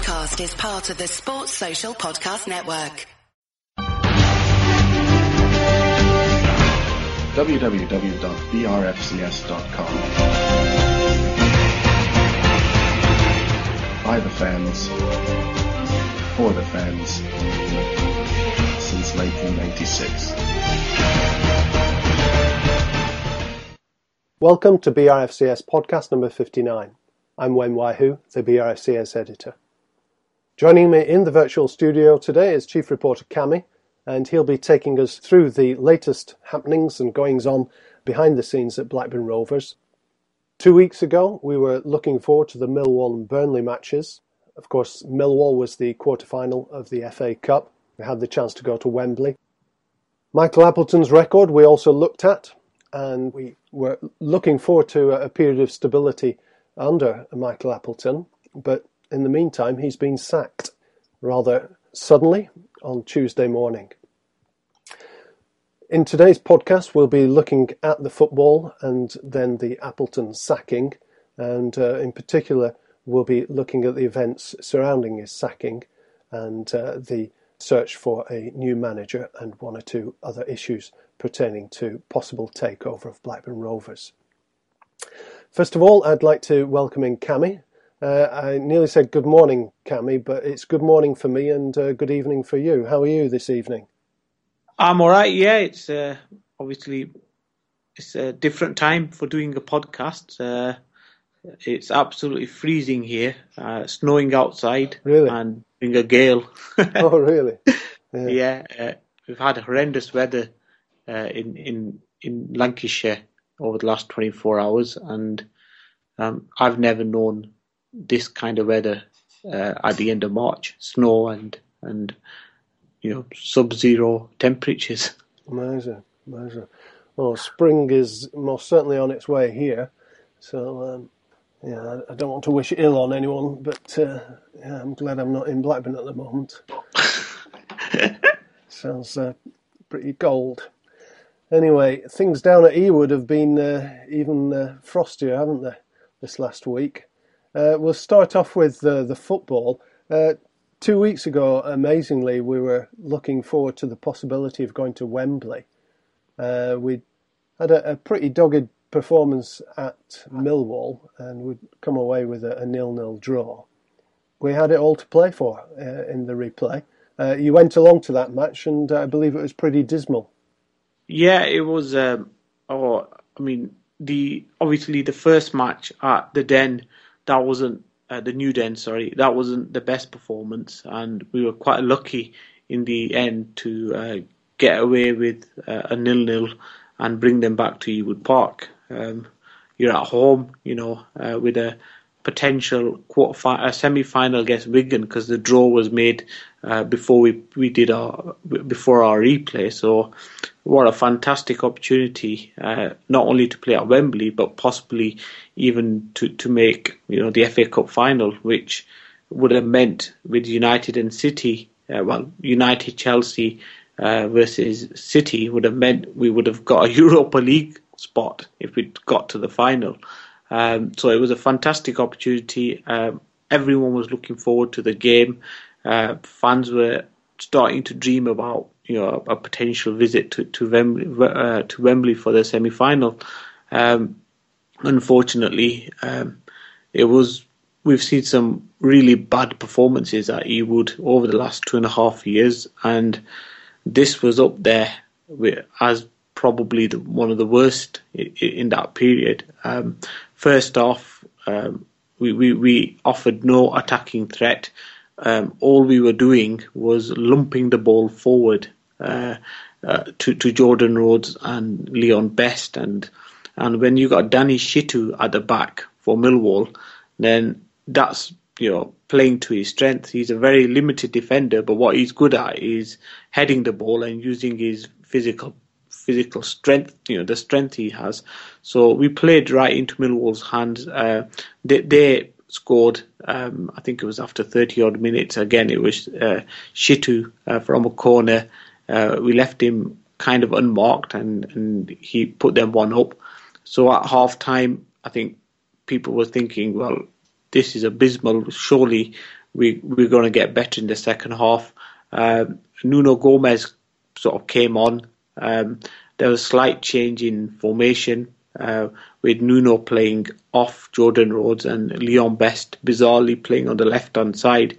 podcast is part of the Sports Social Podcast Network. www.brfcs.com. By the fans, for the fans, since 1996. Welcome to BRFCS podcast number 59. I'm Wen Waihu, the BRFCS editor. Joining me in the virtual studio today is Chief Reporter Cami, and he'll be taking us through the latest happenings and goings on behind the scenes at Blackburn Rovers. Two weeks ago, we were looking forward to the Millwall and Burnley matches. Of course, Millwall was the quarter final of the FA Cup. We had the chance to go to Wembley. Michael Appleton's record we also looked at, and we were looking forward to a period of stability under Michael Appleton. But in the meantime, he's been sacked rather suddenly on Tuesday morning. In today's podcast, we'll be looking at the football and then the Appleton sacking, and uh, in particular, we'll be looking at the events surrounding his sacking and uh, the search for a new manager and one or two other issues pertaining to possible takeover of Blackburn Rovers. First of all, I'd like to welcome in Cami, uh, I nearly said good morning, Cami, but it's good morning for me and uh, good evening for you. How are you this evening? I'm all right. Yeah, it's uh, obviously it's a different time for doing a podcast. Uh, it's absolutely freezing here, uh, snowing outside, really, and being a gale. oh, really? Yeah, yeah uh, we've had horrendous weather in in in Lancashire over the last 24 hours, and um, I've never known this kind of weather uh, at the end of March, snow and and you know sub-zero temperatures. Amazing, amazing. Well, spring is most certainly on its way here, so um, yeah, I don't want to wish ill on anyone, but uh, yeah, I'm glad I'm not in Blackburn at the moment. Sounds uh, pretty cold. Anyway, things down at Ewood have been uh, even uh, frostier, haven't they, this last week? Uh, we'll start off with uh, the football. Uh, two weeks ago, amazingly, we were looking forward to the possibility of going to Wembley. Uh, we had a, a, pretty dogged performance at Millwall and we'd come away with a, nil-nil draw. We had it all to play for uh, in the replay. Uh, you went along to that match, and I believe it was pretty dismal. Yeah, it was. Um, oh, I mean, the obviously the first match at the Den that wasn't uh, the new den. Sorry, that wasn't the best performance, and we were quite lucky in the end to uh, get away with uh, a nil-nil and bring them back to Ewood Park. Um, you're at home, you know, uh, with a potential quarter a semi-final against Wigan because the draw was made uh, before we we did our before our replay. So what a fantastic opportunity, uh, not only to play at Wembley but possibly even to to make you know the FA Cup final, which would have meant with United and City, uh, well United Chelsea. Uh, versus City would have meant we would have got a Europa League spot if we'd got to the final. Um, so it was a fantastic opportunity. Um, everyone was looking forward to the game. Uh, fans were starting to dream about you know a potential visit to to Wembley, uh, to Wembley for the semi final. Um, unfortunately, um, it was we've seen some really bad performances at Ewood over the last two and a half years, and this was up there as probably the, one of the worst in, in that period. Um, first off, um, we, we, we offered no attacking threat. Um, all we were doing was lumping the ball forward uh, uh, to to Jordan Rhodes and Leon Best, and and when you got Danny Shittu at the back for Millwall, then that's you know playing to his strength. He's a very limited defender, but what he's good at is heading the ball and using his physical physical strength. You know the strength he has. So we played right into Millwall's hands. Uh, they, they scored. Um, I think it was after 30 odd minutes. Again, it was uh, Shittu uh, from a corner. Uh, we left him kind of unmarked, and, and he put them one up. So at half time, I think people were thinking, well, this is abysmal. Surely we we're going to get better in the second half. Um, Nuno Gomes sort of came on. Um, there was a slight change in formation uh, with Nuno playing off Jordan Rhodes and Leon Best bizarrely playing on the left hand side.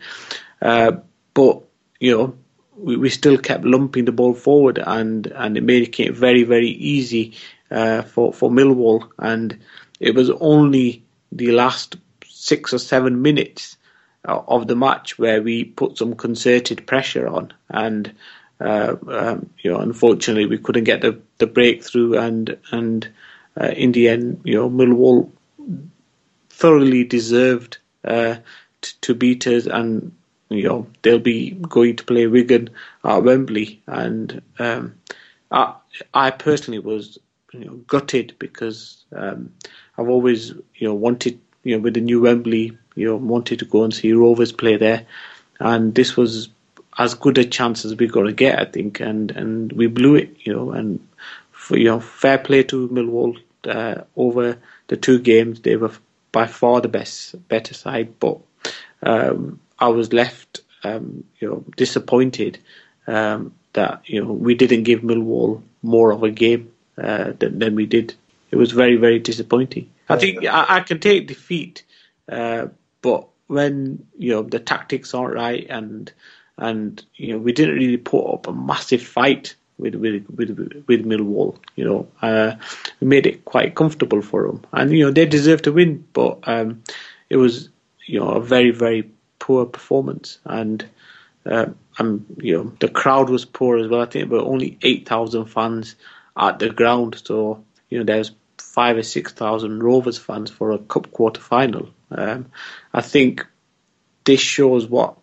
Uh, but you know we, we still kept lumping the ball forward and and it made it very very easy uh, for for Millwall. And it was only the last six or seven minutes uh, of the match where we put some concerted pressure on, and uh, um, you know, unfortunately, we couldn't get the, the breakthrough, and and uh, in the end, you know, Millwall thoroughly deserved uh, to beat us, and you know they'll be going to play Wigan at Wembley, and um, I, I personally was you know, gutted because um, I've always you know wanted you know, with the new Wembley, you know, wanted to go and see Rovers play there, and this was as good a chance as we got to get, I think, and and we blew it, you know, and for, you know, fair play to Millwall uh, over the two games, they were by far the best, better side, but um, I was left, um, you know, disappointed um, that you know we didn't give Millwall more of a game uh, than, than we did. It was very, very disappointing. I think I, I can take defeat, uh, but when you know the tactics aren't right and and you know we didn't really put up a massive fight with with with, with Millwall. You know, uh, we made it quite comfortable for them, and you know they deserve to win, but um, it was you know a very very poor performance, and uh, um, you know the crowd was poor as well. I think about only eight thousand fans at the ground, so you know there's five or six thousand Rovers fans for a cup quarter final. Um, I think this shows what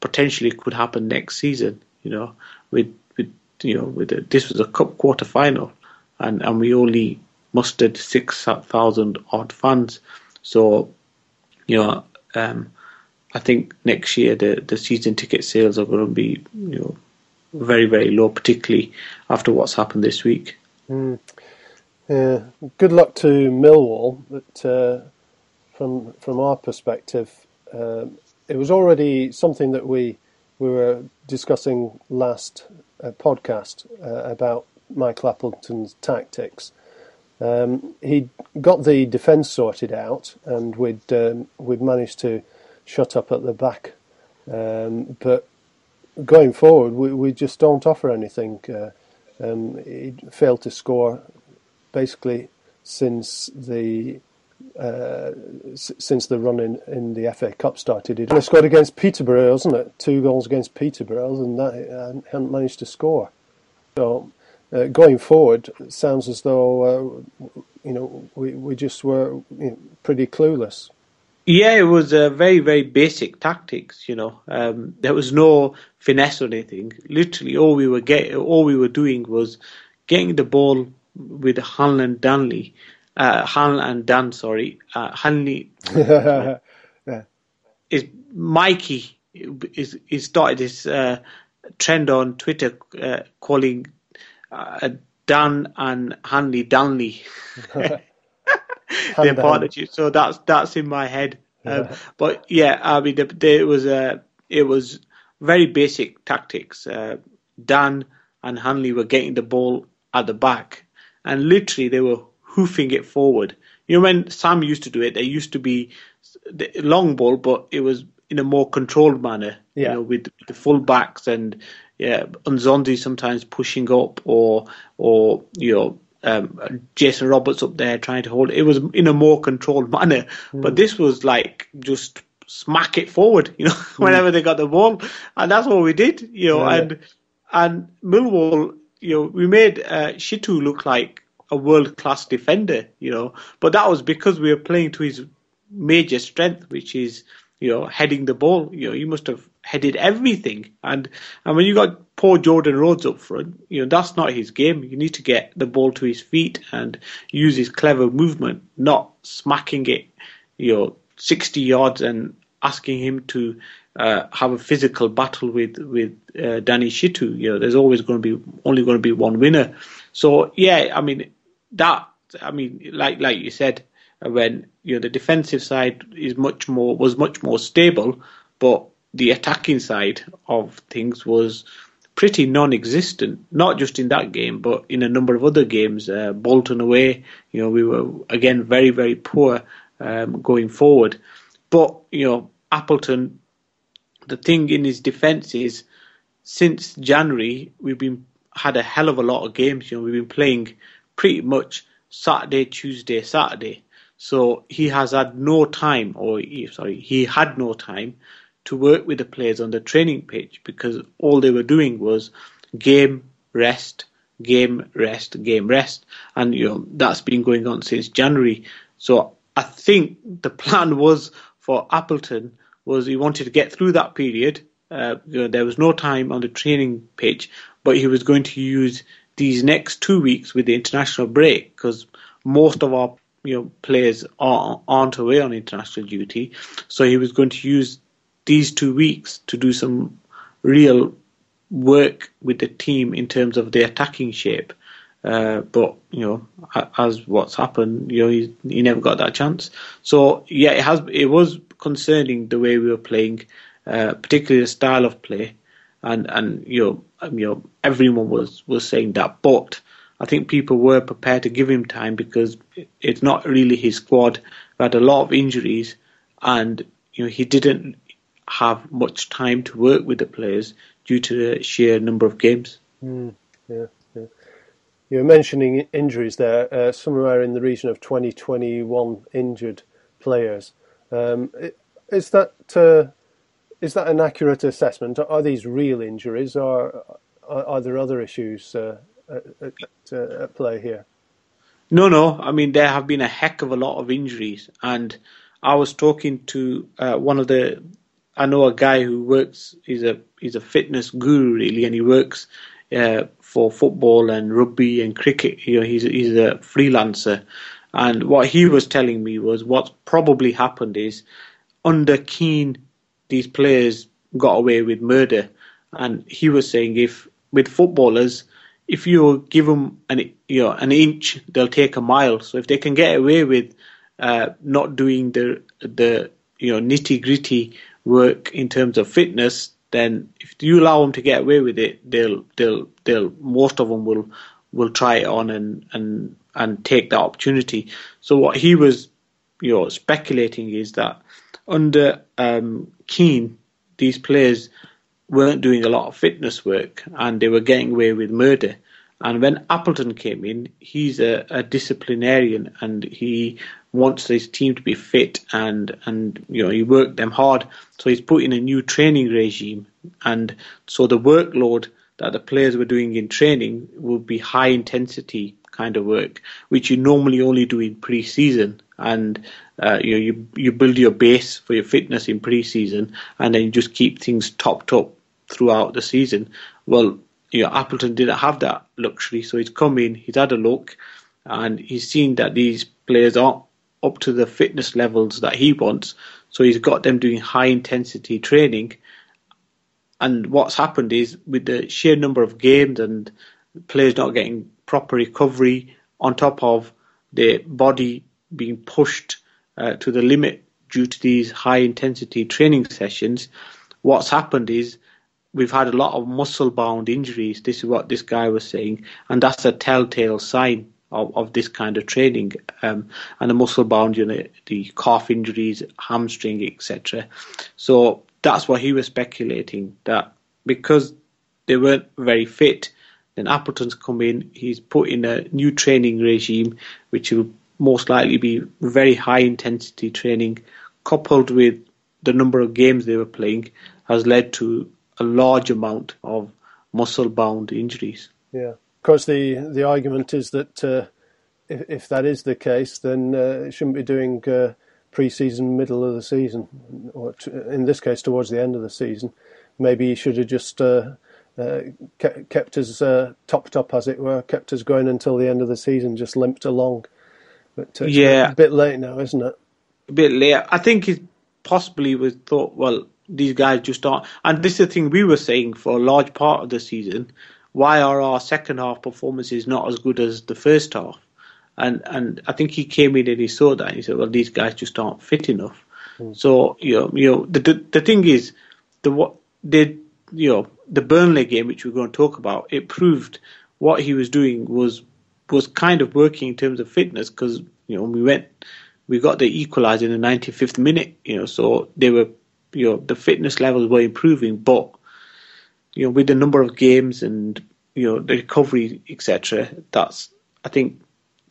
potentially could happen next season. You know, with with you know with a, this was a cup quarter final, and and we only mustered six thousand odd fans. So, you know, um, I think next year the the season ticket sales are going to be you know very very low, particularly after what's happened this week. Mm. Yeah, good luck to Millwall. But uh, from from our perspective, uh, it was already something that we we were discussing last uh, podcast uh, about Michael Appleton's tactics. Um, he got the defence sorted out, and we'd um, we'd managed to shut up at the back. Um, but going forward, we, we just don't offer anything. Uh, um, he failed to score basically since the uh, since the run in, in the FA Cup started. He scored against Peterborough, wasn't it? Two goals against Peterborough, and that hadn't managed to score. So uh, going forward, it sounds as though uh, you know we we just were you know, pretty clueless. Yeah, it was a very very basic tactics. You know, um, there was no finesse or anything. Literally, all we were get all we were doing was getting the ball with Hanlan Danley, uh, and Dann, sorry, uh, Hanley yeah. is Mikey is he started this uh, trend on Twitter uh, calling uh, Dann and Hanley Danley. their partnership. So that's that's in my head. Um, but yeah, I mean, the, the, it was uh, it was very basic tactics. Uh, Dann and Hanley were getting the ball at the back, and literally they were hoofing it forward. You know, when Sam used to do it, there used to be the long ball, but it was in a more controlled manner. Yeah. You know, with the full backs and yeah, N'Zonzi sometimes pushing up or or you know um, Jason Roberts up there trying to hold it. It was in a more controlled manner, but this was like just smack it forward, you know, whenever they got the ball, and that's what we did, you know, Yeah. and and Millwall, you know, we made uh, Shittu look like a world class defender, you know, but that was because we were playing to his major strength, which is you know heading the ball. You know, he must have headed everything, and and when you got poor Jordan Rhodes up front, you know that's not his game. You need to get the ball to his feet and use his clever movement, not smacking it, you know, sixty yards and asking him to uh, have a physical battle with with uh, Danny Shittu. You know, there's always going to be only going to be one winner. So yeah, I mean that. I mean, like like you said, when you know the defensive side is much more was much more stable, but the attacking side of things was pretty non-existent. Not just in that game, but in a number of other games. Uh, Bolton away, you know, we were again very very poor um, going forward. But you know, Appleton, the thing in his defence is since January we've been had a hell of a lot of games. You know, we've been playing pretty much Saturday, Tuesday, Saturday. So he has had no time, or sorry, he had no time to work with the players on the training pitch because all they were doing was game, rest, game, rest, game, rest, and you know that's been going on since January. So I think the plan was for Appleton was he wanted to get through that period. Uh, you know, there was no time on the training pitch, but he was going to use these next two weeks with the international break because most of our you know players are, aren't away on international duty. So he was going to use these two weeks to do some real work with the team in terms of the attacking shape. Uh, but you know, as what's happened, you know, he, he never got that chance. So yeah, it has. It was concerning the way we were playing, uh, particularly the style of play, and and you know, um, you know, everyone was was saying that. But I think people were prepared to give him time because it's not really his squad. We had a lot of injuries, and you know, he didn't have much time to work with the players due to the sheer number of games. Yeah, yeah. You were mentioning injuries there, uh, somewhere in the region of 20, 21 injured players. Um, is that uh, is that an accurate assessment? Are these real injuries, or are, are there other issues uh, at, at, uh, at play here? No, no. I mean, there have been a heck of a lot of injuries, and I was talking to uh, one of the. I know a guy who works. He's a he's a fitness guru really, and he works uh, for football and rugby and cricket. You know, he's he's a freelancer, and what he was telling me was what's probably happened is under Keane, these players got away with murder, and he was saying if with footballers, if you give them an you know an inch, they'll take a mile. So if they can get away with uh, not doing the the you know nitty gritty work in terms of fitness, then if you allow them to get away with it, they'll they'll they'll most of them will will try it on and and and take that opportunity. So what he was you know speculating is that under um, Keane, these players weren't doing a lot of fitness work and they were getting away with murder. And when Appleton came in, he's a, a disciplinarian and he wants his team to be fit and and you know he worked them hard. So he's put in a new training regime, and so the workload that the players were doing in training will be high intensity kind of work, which you normally only do in pre-season. And uh, you know, you you build your base for your fitness in pre-season, and then you just keep things topped up throughout the season. Well, you know, Appleton didn't have that luxury, so he's come in, he's had a look, and he's seen that these players aren't up to the fitness levels that he wants. So he's got them doing high intensity training. And what's happened is with the sheer number of games and players not getting proper recovery on top of their body being pushed uh, to the limit due to these high intensity training sessions, what's happened is we've had a lot of muscle bound injuries. This is what this guy was saying, and that's a telltale sign of, of this kind of training um, and the muscle bound, you the calf injuries, hamstring, etc. So that's why he was speculating that because they weren't very fit, then Appleton's come in. He's put in a new training regime, which will most likely be very high intensity training, coupled with the number of games they were playing, has led to a large amount of muscle bound injuries. Yeah. Course, the, the argument is that uh, if, if that is the case, then uh, it shouldn't be doing uh, pre season, middle of the season, or in this case, towards the end of the season. Maybe he should have just uh, uh, kept, kept us uh, topped up, as it were, kept us going until the end of the season, just limped along. But yeah, a bit late now, isn't it? A bit late. I think it possibly was thought, well, these guys just aren't. And this is the thing we were saying for a large part of the season. Why are our second half performances not as good as the first half? And and I think he came in and he saw that and he said, well, these guys just aren't fit enough. Mm. So you know, you know, the, the the thing is, the what they you know the Burnley game, which we're going to talk about, it proved what he was doing was was kind of working in terms of fitness because you know we went we got the equaliser in the 95th minute, you know, so they were you know the fitness levels were improving, but you know with the number of games and you know the recovery etc. That's I think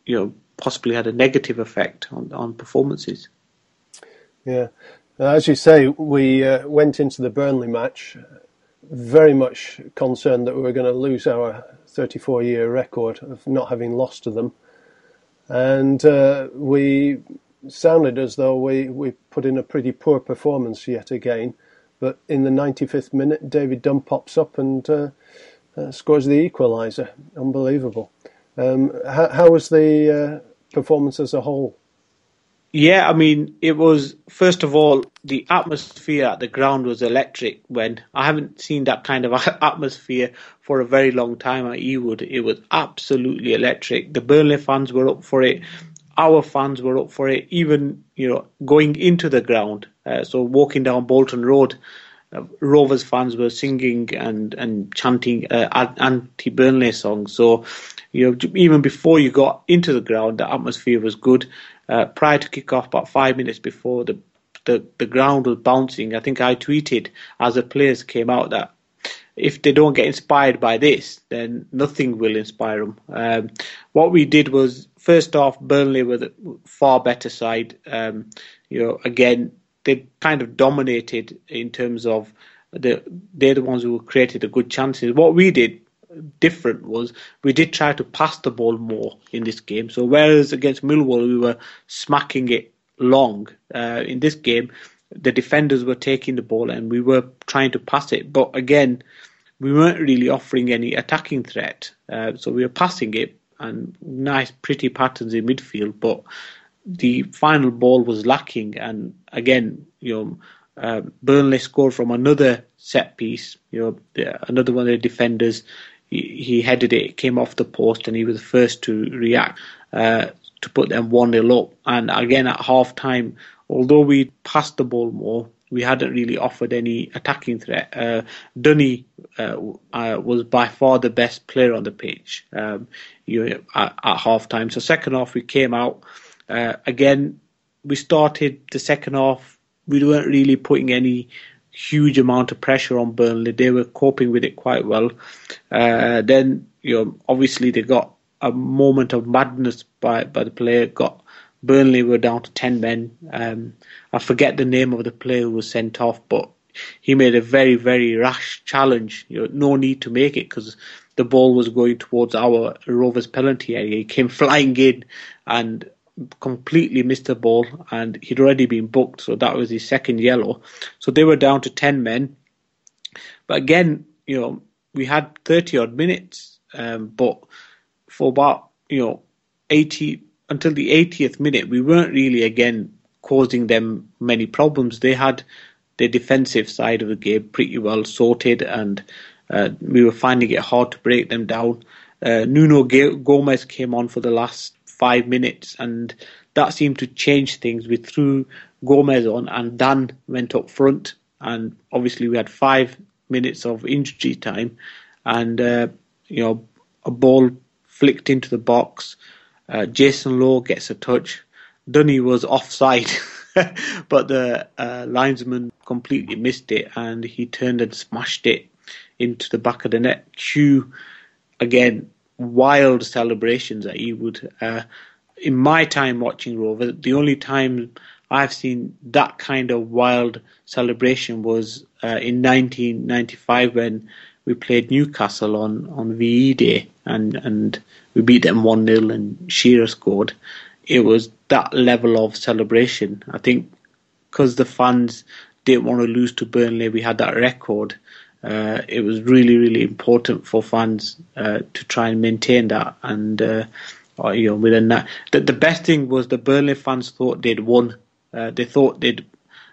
you know possibly had a negative effect on on performances. Yeah, as you say, we uh, went into the Burnley match very much concerned that we were going to lose our 34 year record of not having lost to them. And uh, we sounded as though we, we put in a pretty poor performance yet again. But in the 95th minute, David Dunn pops up and uh, uh, scores the equaliser. Unbelievable. Um, how, how, was the uh, performance as a whole? Yeah, I mean, it was first of all the atmosphere at the ground was electric. When I haven't seen that kind of atmosphere for a very long time at Ewood, it was absolutely electric. The Burnley fans were up for it. Our fans were up for it. Even you know, going into the ground, uh, so walking down Bolton Road, uh, Rovers fans were singing and and chanting uh, anti-Burnley songs. So you know, even before you got into the ground, the atmosphere was good uh, prior to kick-off, about five minutes before the, the the ground was bouncing. I think I tweeted as the players came out that if they don't get inspired by this, then nothing will inspire them. Um, what we did was, first off, Burnley were the far better side. Um, you know, again, they kind of dominated in terms of the they're the ones who created the good chances. What we did different was we did try to pass the ball more in this game. So whereas against Millwall we were smacking it long, uh, in this game the defenders were taking the ball and we were trying to pass it. But again, we weren't really offering any attacking threat. Uh, so we were passing it and nice, pretty patterns in midfield, but the final ball was lacking. And again, you know, uh, Burnley scored from another set piece. You know, another one of the defenders he, headed it, came off the post, and he was the first to react uh, to put them 1 0 up. And again, at half time, although we passed the ball more, we hadn't really offered any attacking threat. Uh, Dunny uh, uh, was by far the best player on the pitch um, you at, at half time. So, second half, we came out. Uh, again, we started the second half, we weren't really putting any huge amount of pressure on Burnley. They were coping with it quite well. Uh, then, you know, obviously they got a moment of madness by by the player. Got Burnley were down to ten men. Um, I forget the name of the player who was sent off, but he made a very very rash challenge. You know, no need to make it because the ball was going towards our Rovers penalty area. He came flying in, and completely missed the ball and he'd already been booked, so that was his second yellow. So they were down to 10 men. But again, you know, we had 30 odd minutes, um, but for about, you know, 80 until the 80th minute, we weren't really again causing them many problems. They had the defensive side of the game pretty well sorted, and uh, we were finding it hard to break them down. Uh, Nuno Gomes came on for the last five minutes, and that seemed to change things. We threw Gomes on, and Dann went up front, and obviously we had five minutes of injury time, and uh, you know a ball flicked into the box, Uh, Jason Lowe gets a touch. Dunny was offside, but the uh, linesman completely missed it and he turned and smashed it into the back of the net. Hugh, again, wild celebrations that he would. Uh, in my time watching Rover, the only time I've seen that kind of wild celebration was uh, in 1995 when we played Newcastle on, on VE Day and, and we beat them 1 0 and Shearer scored. It was that level of celebration. I think because the fans didn't want to lose to Burnley, we had that record. Uh, it was really, really important for fans uh, to try and maintain that. And uh, you know, within that, the, the best thing was the Burnley fans thought they'd won. Uh, they thought they'd,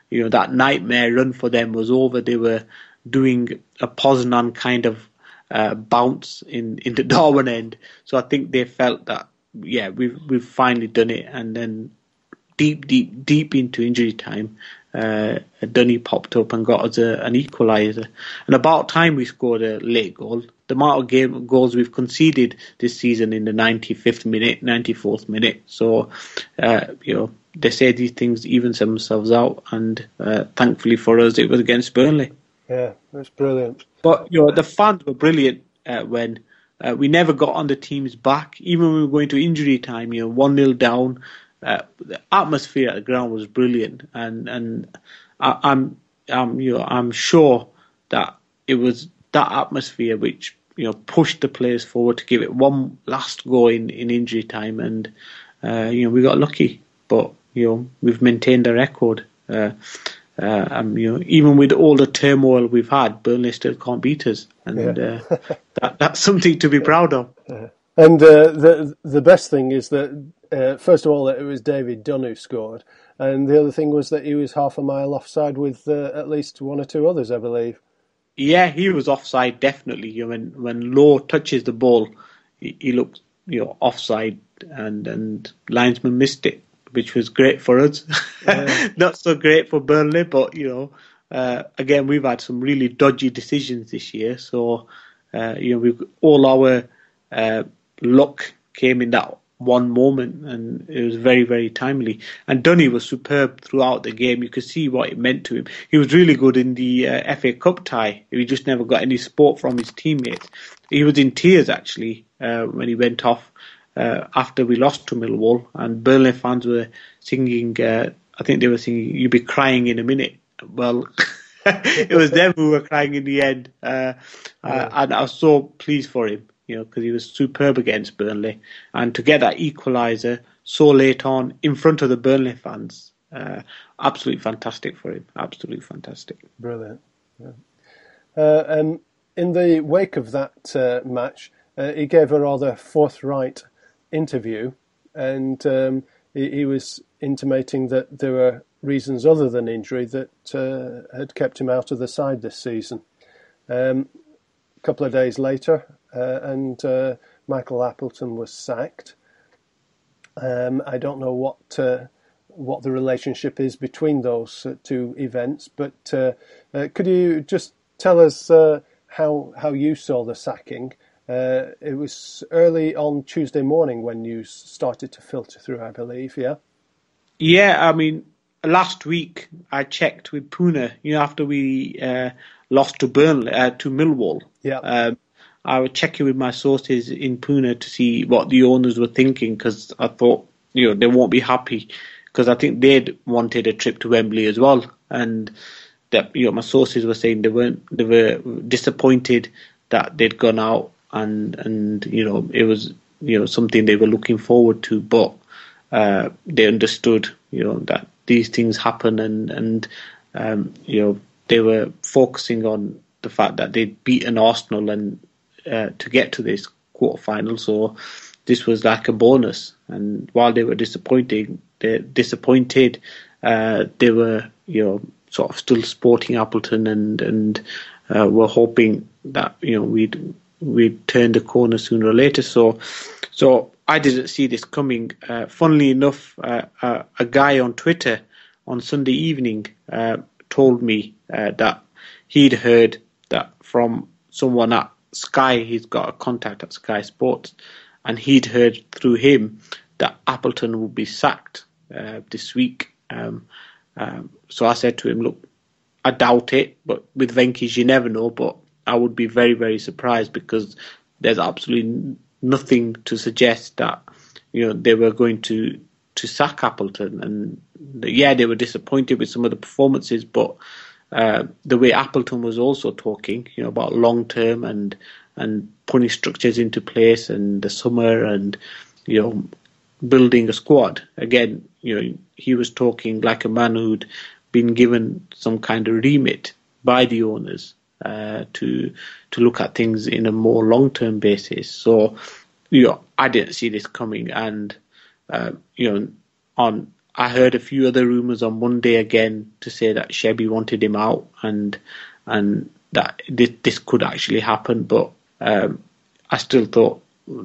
you know, that nightmare run for them was over. They were doing a Poznan kind of uh, bounce in in the Darwen end. So I think they felt that yeah, we've we've finally done it. And then deep, deep, deep into injury time, uh, Dunny popped up and got us a, an equaliser. And about time we scored a late goal. The amount of game goals we've conceded this season in the 95th minute, 94th minute. So, uh, you know, they say these things even themselves out. And uh, thankfully for us, it was against Burnley. Yeah, that's brilliant. But you know, the fans were brilliant uh, when uh, we never got on the team's back, even when we were going to injury time. You know, one 0 down. Uh, the atmosphere at the ground was brilliant, and and I, I'm I'm you know I'm sure that it was that atmosphere which you know pushed the players forward to give it one last go in, in injury time, and uh, you know we got lucky, but you know we've maintained a record. Uh, uh, um, you know, even with all the turmoil we've had, Burnley still can't beat us, and yeah. uh, that, that's something to be proud of. And uh, the the best thing is that uh, first of all that it was David Dunn who scored, and the other thing was that he was half a mile offside with uh, at least one or two others, I believe. Yeah, he was offside definitely. You know, when when Lowe touches the ball, he, he looks you know offside, and and linesman missed it which was great for us. Yeah. Not so great for Burnley, but you know, uh, again, we've had some really dodgy decisions this year. So, uh, you know, we all our uh, luck came in that one moment, and it was very, very timely. And Dunny was superb throughout the game. You could see what it meant to him. He was really good in the uh, FA Cup tie. He just never got any support from his teammates. He was in tears actually uh, when he went off uh, after we lost to Millwall, and Burnley fans were singing. Uh, I think they were singing "You'll be crying in a minute." Well, it was them who were crying in the end, uh, uh and I was so pleased for him, you know, because he was superb against Burnley, and to get that equaliser so late on in front of the Burnley fans, uh, absolutely fantastic for him. Absolutely fantastic. Brilliant. Yeah. Uh, and in the wake of that match, he gave a rather forthright interview, and um, he, he, was intimating that there were reasons other than injury that uh, had kept him out of the side this season. Um, a couple of days later, uh, and uh, Michael Appleton was sacked. Um, I don't know what uh, what the relationship is between those uh, two events, but uh, could you just tell us how how you saw the sacking? Uh, it was early on Tuesday morning when news started to filter through, I believe. Yeah. Yeah, I mean, last week I checked with Puna. You know, after we uh, lost to Burnley uh, to Millwall. Yeah. Um, I was checking with my sources in Puna to see what the owners were thinking because I thought you know they won't be happy because I think they'd wanted a trip to Wembley as well, and that you know my sources were saying they weren't they were disappointed that they'd gone out and and you know it was you know something they were looking forward to, but uh, they understood you know that these things happen and and um, you know they were focusing on the fact that they'd beaten Arsenal and uh, to get to this quarterfinal, so this was like a bonus. And while they were disappointing, they disappointed. Uh, they were you know sort of still sporting Appleton and and uh, were hoping that you know we'd we'd turn the corner sooner or later. So, so I didn't see this coming. Uh, funnily enough, uh, uh, a guy on Twitter on Sunday evening uh, told me uh, that he'd heard that from someone at Sky. He's got a contact at Sky Sports, and he'd heard through him that Appleton would be sacked uh, this week. Um, um, so I said to him, "Look, I doubt it, but with Venky's you never know. But I would be very, very surprised because there's absolutely nothing to suggest that you know they were going to to sack Appleton. And yeah, they were disappointed with some of the performances, but uh, the way Appleton was also talking, you know, about long term and and putting structures into place and the summer and you know building a squad. Again, you know, he was talking like a man who'd been given some kind of remit by the owners uh, to to look at things in a more long term basis. So, you know, I didn't see this coming, and uh, you know, on I heard a few other rumours on Monday again to say that Shebby wanted him out, and and that this, this could actually happen, but um, I still thought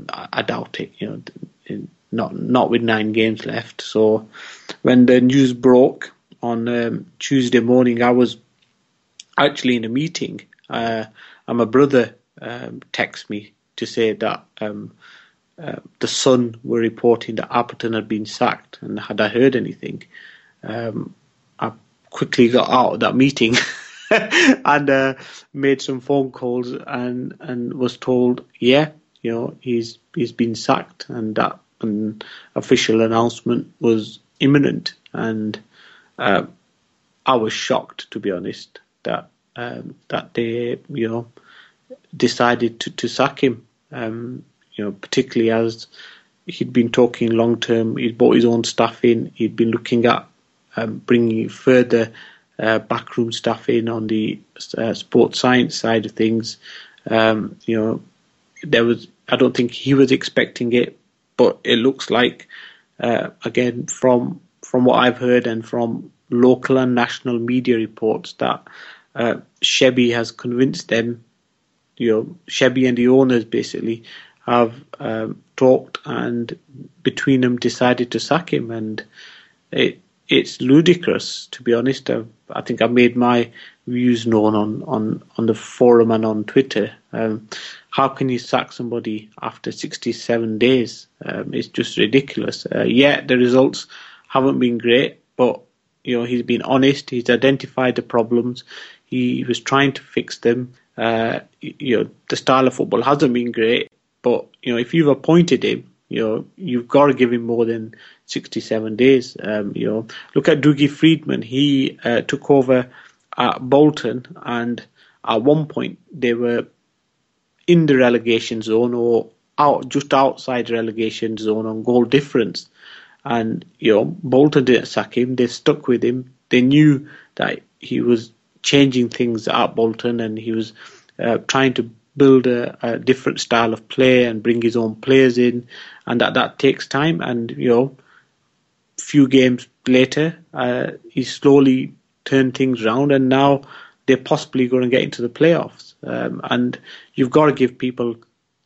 I, I doubt it. You know, not not with nine games left. So when the news broke on um, Tuesday morning, I was actually in a meeting, uh, and my brother um, texted me to say that um, uh, the Sun were reporting that Appleton had been sacked, and had I heard anything, um, I quickly got out of that meeting and uh, made some phone calls and and was told, yeah, you know, he's he's been sacked, and that an official announcement was imminent, and uh, I was shocked to be honest that um, that they you know decided to, to sack him. Um, you know, particularly as he'd been talking long term. He'd brought his own staff in. He'd been looking at um, bringing further uh, backroom staff in on the uh, sports science side of things. Um, you know, there was. I don't think he was expecting it, but it looks like uh, again from from what I've heard and from local and national media reports that uh, has convinced them, you know, Shebby and the owners basically have um, talked and between them decided to sack him, and it it's ludicrous to be honest. I've, I think I made my views known on, on, on the forum and on Twitter. Um, how can you sack somebody after 67 days? Um, it's just ridiculous. Uh, yeah, the results haven't been great, but you know he's been honest. He's identified the problems. He was trying to fix them. Uh, you know the style of football hasn't been great, but you know if you've appointed him, you know you've got to give him more than 67 days. Um, you know look at Dougie Freedman. He uh, took over at Bolton, and at one point they were in the relegation zone or out just outside the relegation zone on goal difference. And you know, Bolton didn't sack him; they stuck with him. They knew that he was changing things at Bolton, and he was uh, trying to build a, a, different style of play and bring his own players in, and that that takes time. And you know, few games later, uh, he slowly turned things around, and now they're possibly going to get into the playoffs. Um, and you've got to give people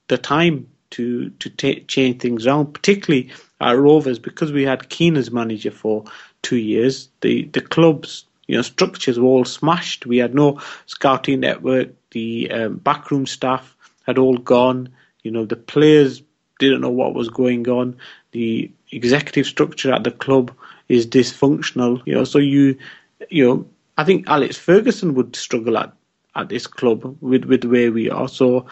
the time to to t- change things around, particularly at Rovers because we had Keane as manager for two years. The the club's you know structures were all smashed. We had no scouting network. The um, backroom staff had all gone. You know the players didn't know what was going on. The executive structure at the club is dysfunctional. You know, so you you know I think Alex Ferguson would struggle at at this club with with where we are. So,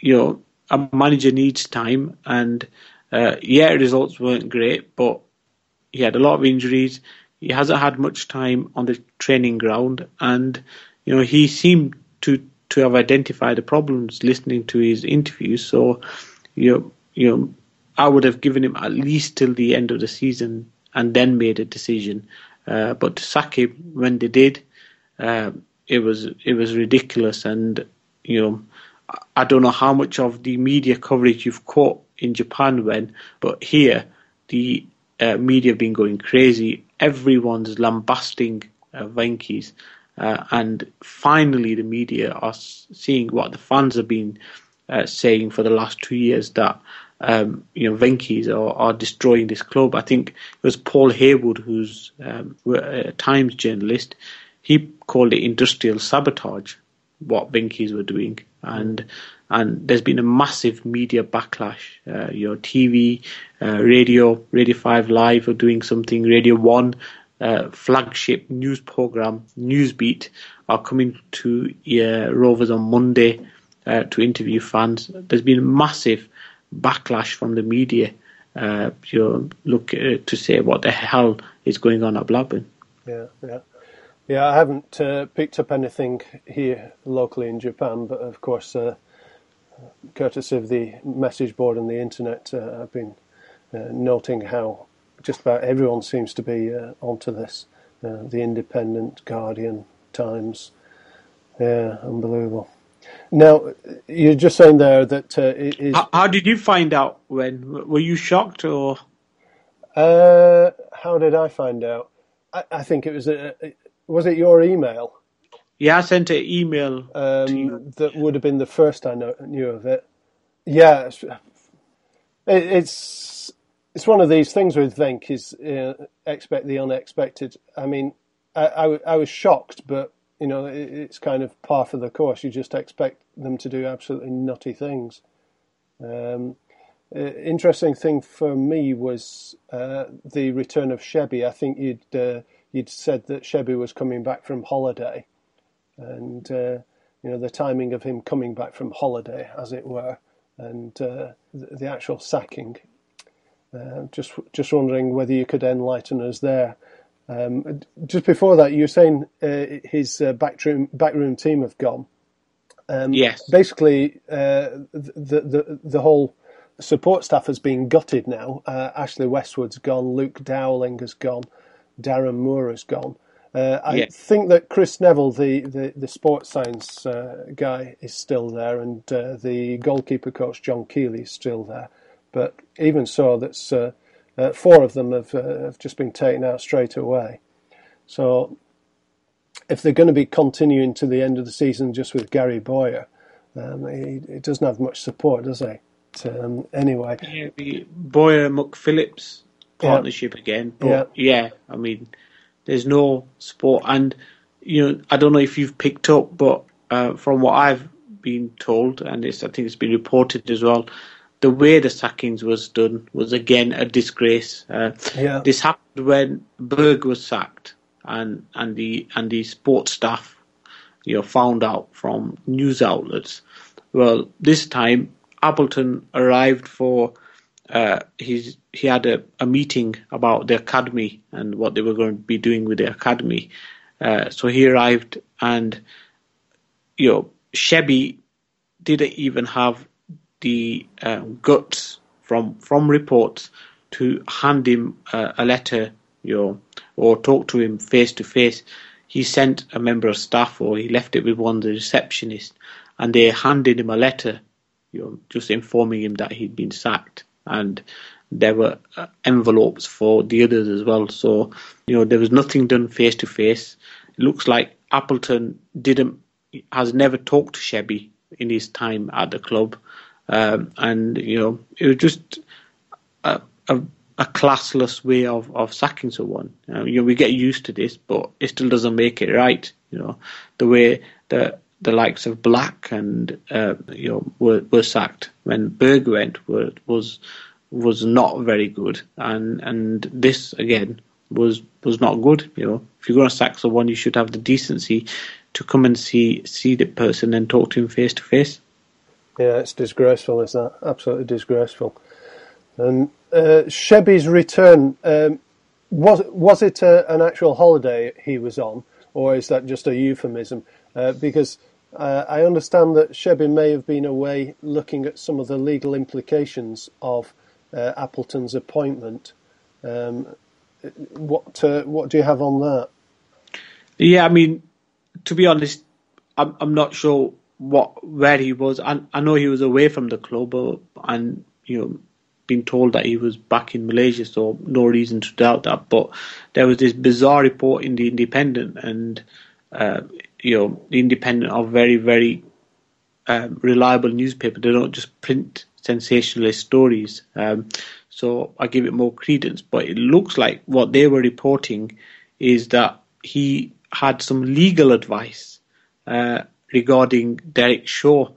you know, a manager needs time, and uh, yeah, results weren't great, but he had a lot of injuries. He hasn't had much time on the training ground, and you know he seemed to to have identified the problems listening to his interviews. So, you know, you know, I would have given him at least till the end of the season and then made a decision. Uh, but to sack him when they did, uh, it was it was ridiculous, and you know, I don't know how much of the media coverage you've caught in Japan when, but here the uh, media have been going crazy. Everyone's lambasting uh, Venky's, uh, and finally the media are seeing what the fans have been uh, saying for the last two years that um, you know Venky's are, are destroying this club. I think it was Paul Haywood, who's um, a Times journalist he called it industrial sabotage, what Venky's were doing. And and there's been a massive media backlash. Uh, your TV, uh, radio, Radio Five Live are doing something. Radio One, uh, flagship news program, Newsbeat, are coming to uh, Rovers on Monday uh, to interview fans. There's been a massive backlash from the media. Uh, you look to say what the hell is going on at Blackburn. Yeah, yeah. Yeah, I haven't uh, picked up anything here locally in Japan, but of course, uh, courtesy of the message board and the internet, uh, I've been uh, noting how just about everyone seems to be uh, onto this. Uh, the Independent, Guardian, Times. Yeah, unbelievable. Now, you're just saying there that it is. How, how, did you find out? When were you shocked or? how did I find out? I, I think it was a, was it your email? Yeah, I sent an email um, that would have been the first I know, knew of it. Yeah, it's, it's it's one of these things with Venky's uh, expect the unexpected. I mean, I, I, I, was shocked, but you know, it, it's kind of par for the course. You just expect them to do absolutely nutty things. Um, uh, interesting thing for me was uh, the return of Shebby. I think you'd uh, you'd said that Shebby was coming back from holiday, and uh, you know the timing of him coming back from holiday, as it were, and uh, the, the, actual sacking. Uh, just just wondering whether you could enlighten us there. Um, just before that, you were saying uh, his uh, backroom backroom team have gone. Um, yes. Basically, uh, the the the whole support staff has been gutted now. Ashley Westwood's gone. Luke Dowling has gone. Darren Moore has gone. Uh, I yeah. think that Chris Neville, the, the, the sports science uh, guy, is still there, and uh, the goalkeeper coach John Keeley is still there. But even so, that's uh, uh, four of them have uh, have just been taken out straight away. So, if they're going to be continuing to the end of the season just with Gary Bowyer, um, he, he, doesn't have much support, does he? Um, anyway, yeah, Bowyer McPhillips partnership yeah. again. But yeah. yeah, I mean, there's no support, and you know, I don't know if you've picked up, but uh, from what I've been told, and it's I think it's been reported as well, the way the sackings was done was again a disgrace. Uh, yeah. This happened when Berg was sacked, and and the and the sports staff, you know, found out from news outlets. Well, this time Appleton arrived for uh, he's he had a, a meeting about the academy and what they were going to be doing with the academy. Uh, so he arrived, and you know, Shebby didn't even have the uh, guts from from reports to hand him uh, a letter, you know, or talk to him face to face. He sent a member of staff, or he left it with one of the receptionists, and they handed him a letter, you know, just informing him that he'd been sacked and there were uh, envelopes for the others as well. So, you know, there was nothing done face to face. It looks like Appleton didn't has never talked to Shebby in his time at the club, um, and you know, it was just a, a, a classless way of, of sacking someone. Uh, you know, we get used to this, but it still doesn't make it right. You know, the way the the likes of Black and uh, you know were, were sacked when Berg went were, was was not very good, and and this again was was not good. You know, if you're going to sack someone, you should have the decency to come and see see the person and talk to him face to face. Yeah, it's disgraceful, is that? Absolutely disgraceful. And uh, Shebby's return um, was was it a, an actual holiday he was on, or is that just a euphemism? Uh, because uh, I understand that Shebby may have been away looking at some of the legal implications of uh, Appleton's appointment. Um, what uh, what do you have on that? Yeah, I mean, to be honest, I'm I'm not sure what where he was. I, I know he was away from the club, and you know, been told that he was back in Malaysia, so no reason to doubt that. But there was this bizarre report in the Independent, and uh, you know, Independent are very, very um, reliable newspaper. They don't just print sensationalist stories. Um, so I give it more credence. But it looks like what they were reporting is that he had some legal advice uh, regarding Derek Shaw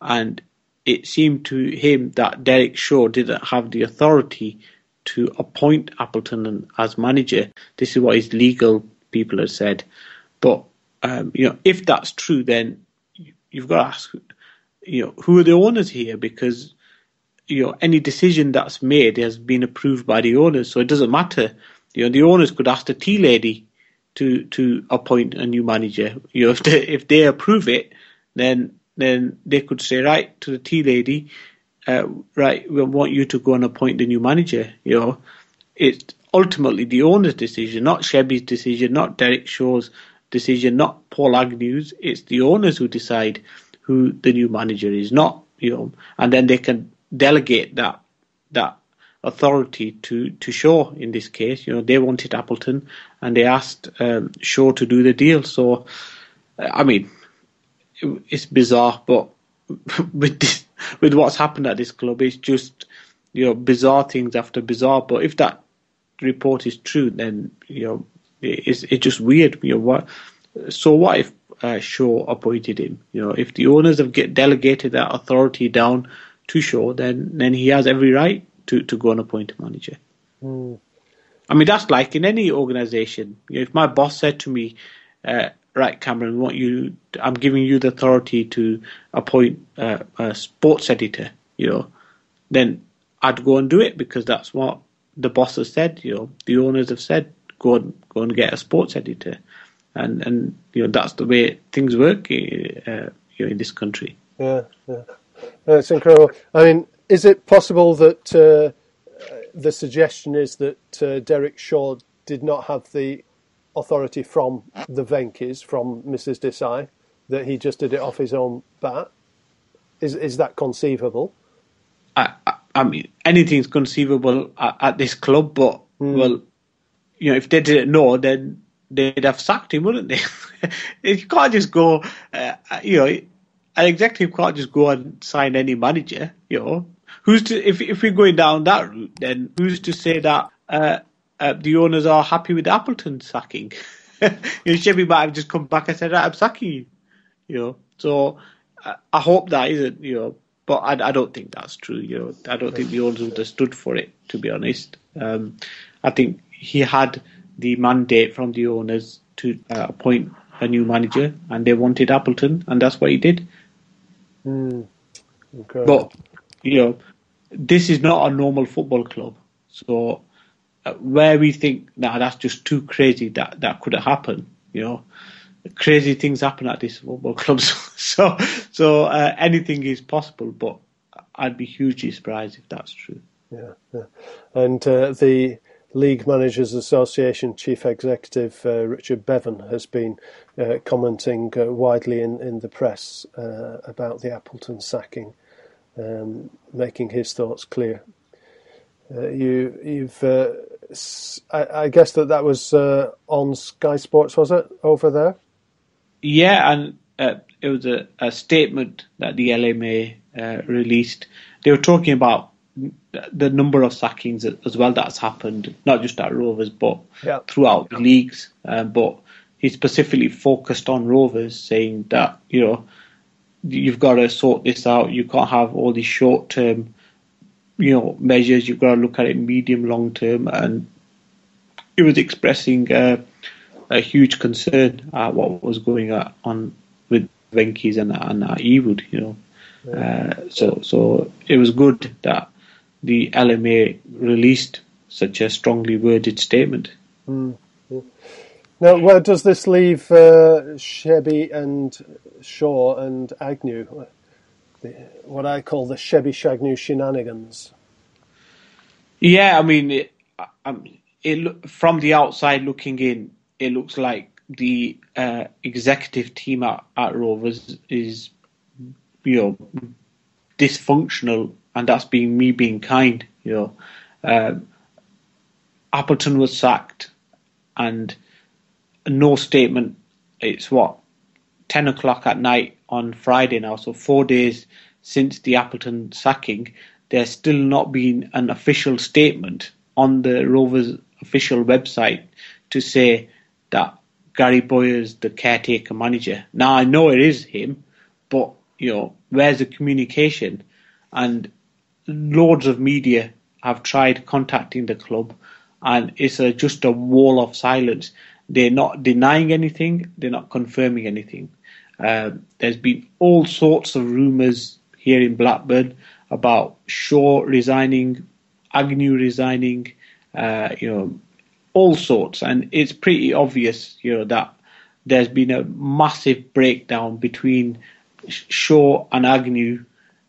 and it seemed to him that Derek Shaw didn't have the authority to appoint Appleton as manager. This is what his legal people have said. But um, you know, if that's true, then you've got to ask, you know, who are the owners here? Because you know, any decision that's made has been approved by the owners, so it doesn't matter. You know, the owners could ask the tea lady to to appoint a new manager. You know, if they if they approve it, then then they could say right to the tea lady, uh, right, we want you to go and appoint the new manager. You know, it's ultimately the owner's decision, not Shebby's decision, not Derek Shaw's decision, not Paul Agnew's. It's the owners who decide who the new manager is, not you know, and then they can delegate that that authority to to Shaw in this case. You know, they wanted Appleton, and they asked um, Shaw to do the deal. So, I mean, it, it's bizarre, but with this, with what's happened at this club, it's just you know bizarre things after bizarre. But if that report is true, then you know it's it's just weird. You know what? So what if uh, Shaw appointed him? You know, if the owners have get delegated that authority down to Shaw, then then he has every right to, to go and appoint a manager. Mm. I mean, that's like in any organization. You know, if my boss said to me, uh, "Right, Cameron, want you? I'm giving you the authority to appoint uh, a sports editor," you know, then I'd go and do it because that's what the boss has said. You know, the owners have said, "Go and go and get a sports editor," and and you know that's the way things work uh, you know, in this country. Yeah, yeah, it's incredible. I mean, is it possible that uh, the suggestion is that uh, Derek Shaw did not have the authority from the Venky's, from Mrs. Desai, that he just did it off his own bat? Is is that conceivable? I, I, I mean, anything's conceivable at, at this club, but mm. well, you know, if they didn't know, then they'd have sacked him, wouldn't they? you can't just go, uh, you know, an executive can't just go and sign any manager, you know who's to if if we're going down that route, then who's to say that uh, uh, the owners are happy with Appleton sacking? you know, Shebby might have just come back and said, "I'm sacking you," you know. So uh, I hope that isn't, you know, but I, I don't think that's true. You know, I don't think the owners would have stood for it. To be honest, um, I think he had the mandate from the owners to uh, appoint a new manager, and they wanted Appleton, and that's what he did. Mm. Okay. But you know, this is not a normal football club. So uh, where we think now that's just too crazy that that could have happened, you know, crazy things happen at these football clubs. so so uh, anything is possible, but I'd be hugely surprised if that's true. Yeah, yeah. and uh, the League Managers Association chief executive uh, Richard Bevan has been uh, commenting uh, widely in, in the press uh, about the Appleton sacking um, making his thoughts clear. Uh, you, you've, uh, I, I, guess that that was on Sky Sports, was it over there? Yeah, and it was a, a, statement that the LMA released. They were talking about the number of sackings as well that's happened, not just at Rovers, but yeah. throughout the leagues. Um, but he specifically focused on Rovers, saying that you know you've got to sort this out. You can't have all these short term, you know, measures. You've got to look at it medium, long term. And he was expressing uh, a huge concern at what was going on with Venky's and and at Ewood. You know, yeah. uh, so so it was good that the LMA released such a strongly worded statement. Mm. Now, where does this leave uh, Shebby and Shaw and Agnew? What I call the Shebby Shagnew shenanigans. Yeah, I mean, it, it, from the outside looking in, it looks like the uh, executive team at, at Rovers is, you know, dysfunctional, and that's being me being kind. You know, uh, Appleton was sacked, and no statement. It's what ten o'clock at night on Friday now, so four days since the Appleton sacking. There's still not been an official statement on the Rovers official website to say that Gary Bowyer is the caretaker manager. Now I know it is him, but you know where's the communication? And loads of media have tried contacting the club, and it's a, just a wall of silence. They're not denying anything. They're not confirming anything. Uh, there's been all sorts of rumours here in Blackburn about Shaw resigning, Agnew resigning, uh, you know, all sorts, and it's pretty obvious, you know, that there's been a massive breakdown between Shaw and Agnew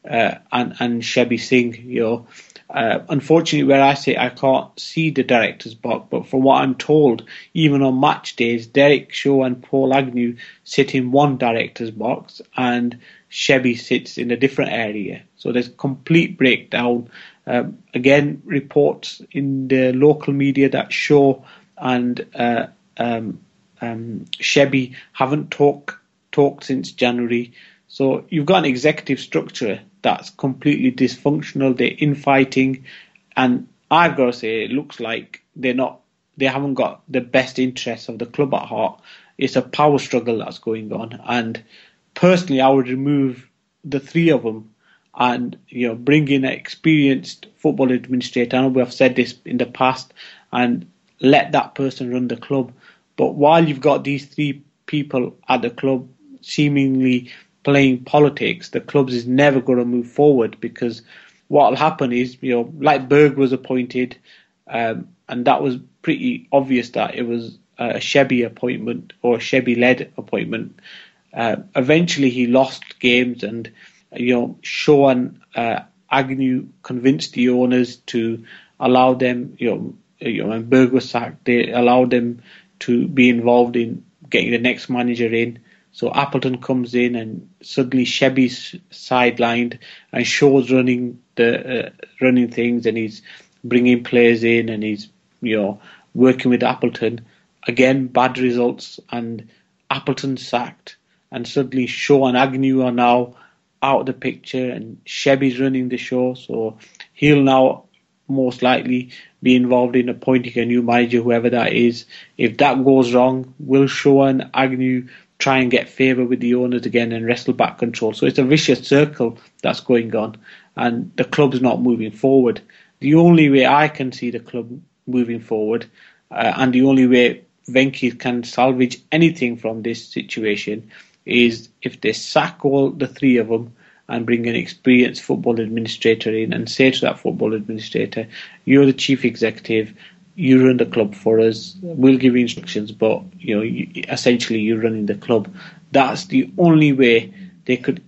uh, and and Shebby Singh. You know, uh, unfortunately, where I sit, I can't see the director's box, but from what I'm told, even on match days, Derek Shaw and Paul Agnew sit in one director's box, and Shebby sits in a different area. So there's complete breakdown. Um, again, reports in the local media that Shaw and uh, um, um, Shebby haven't talked talked since January. So you've got an executive structure that's completely dysfunctional. They're infighting, and I've got to say, it looks like they're not. They haven't got the best interests of the club at heart. It's a power struggle that's going on, and personally, I would remove the three of them and you know bring in an experienced football administrator. I know we have said this in the past, and let that person run the club. But while you've got these three people at the club seemingly playing politics, the clubs is never going to move forward because what will happen is, you know, like Berg was appointed, um, and that was pretty obvious that it was a Shebby appointment or a Shebby led appointment. Uh, eventually, he lost games, and you know, and uh, Agnew convinced the owners to allow them, you know, you know, when Berg was sacked, they allowed them to be involved in getting the next manager in. So Appleton comes in and suddenly Shebby's sidelined and Shaw's running the uh, running things and he's bringing players in and he's you know working with Appleton. Again, bad results and Appleton sacked and suddenly Shaw and Agnew are now out of the picture and Shebby's running the show. So he'll now most likely be involved in appointing a new manager, whoever that is. If that goes wrong, will Shaw and Agnew try and get favour with the owners again and wrestle back control? So it's a vicious circle that's going on, and the club's not moving forward. The only way I can see the club moving forward, uh, and the only way Venky can salvage anything from this situation, is if they sack all the three of them and bring an experienced football administrator in and say to that football administrator, "You're the chief executive. You run the club for us. We'll give you instructions, but you know, you, essentially, you're running the club." That's the only way they could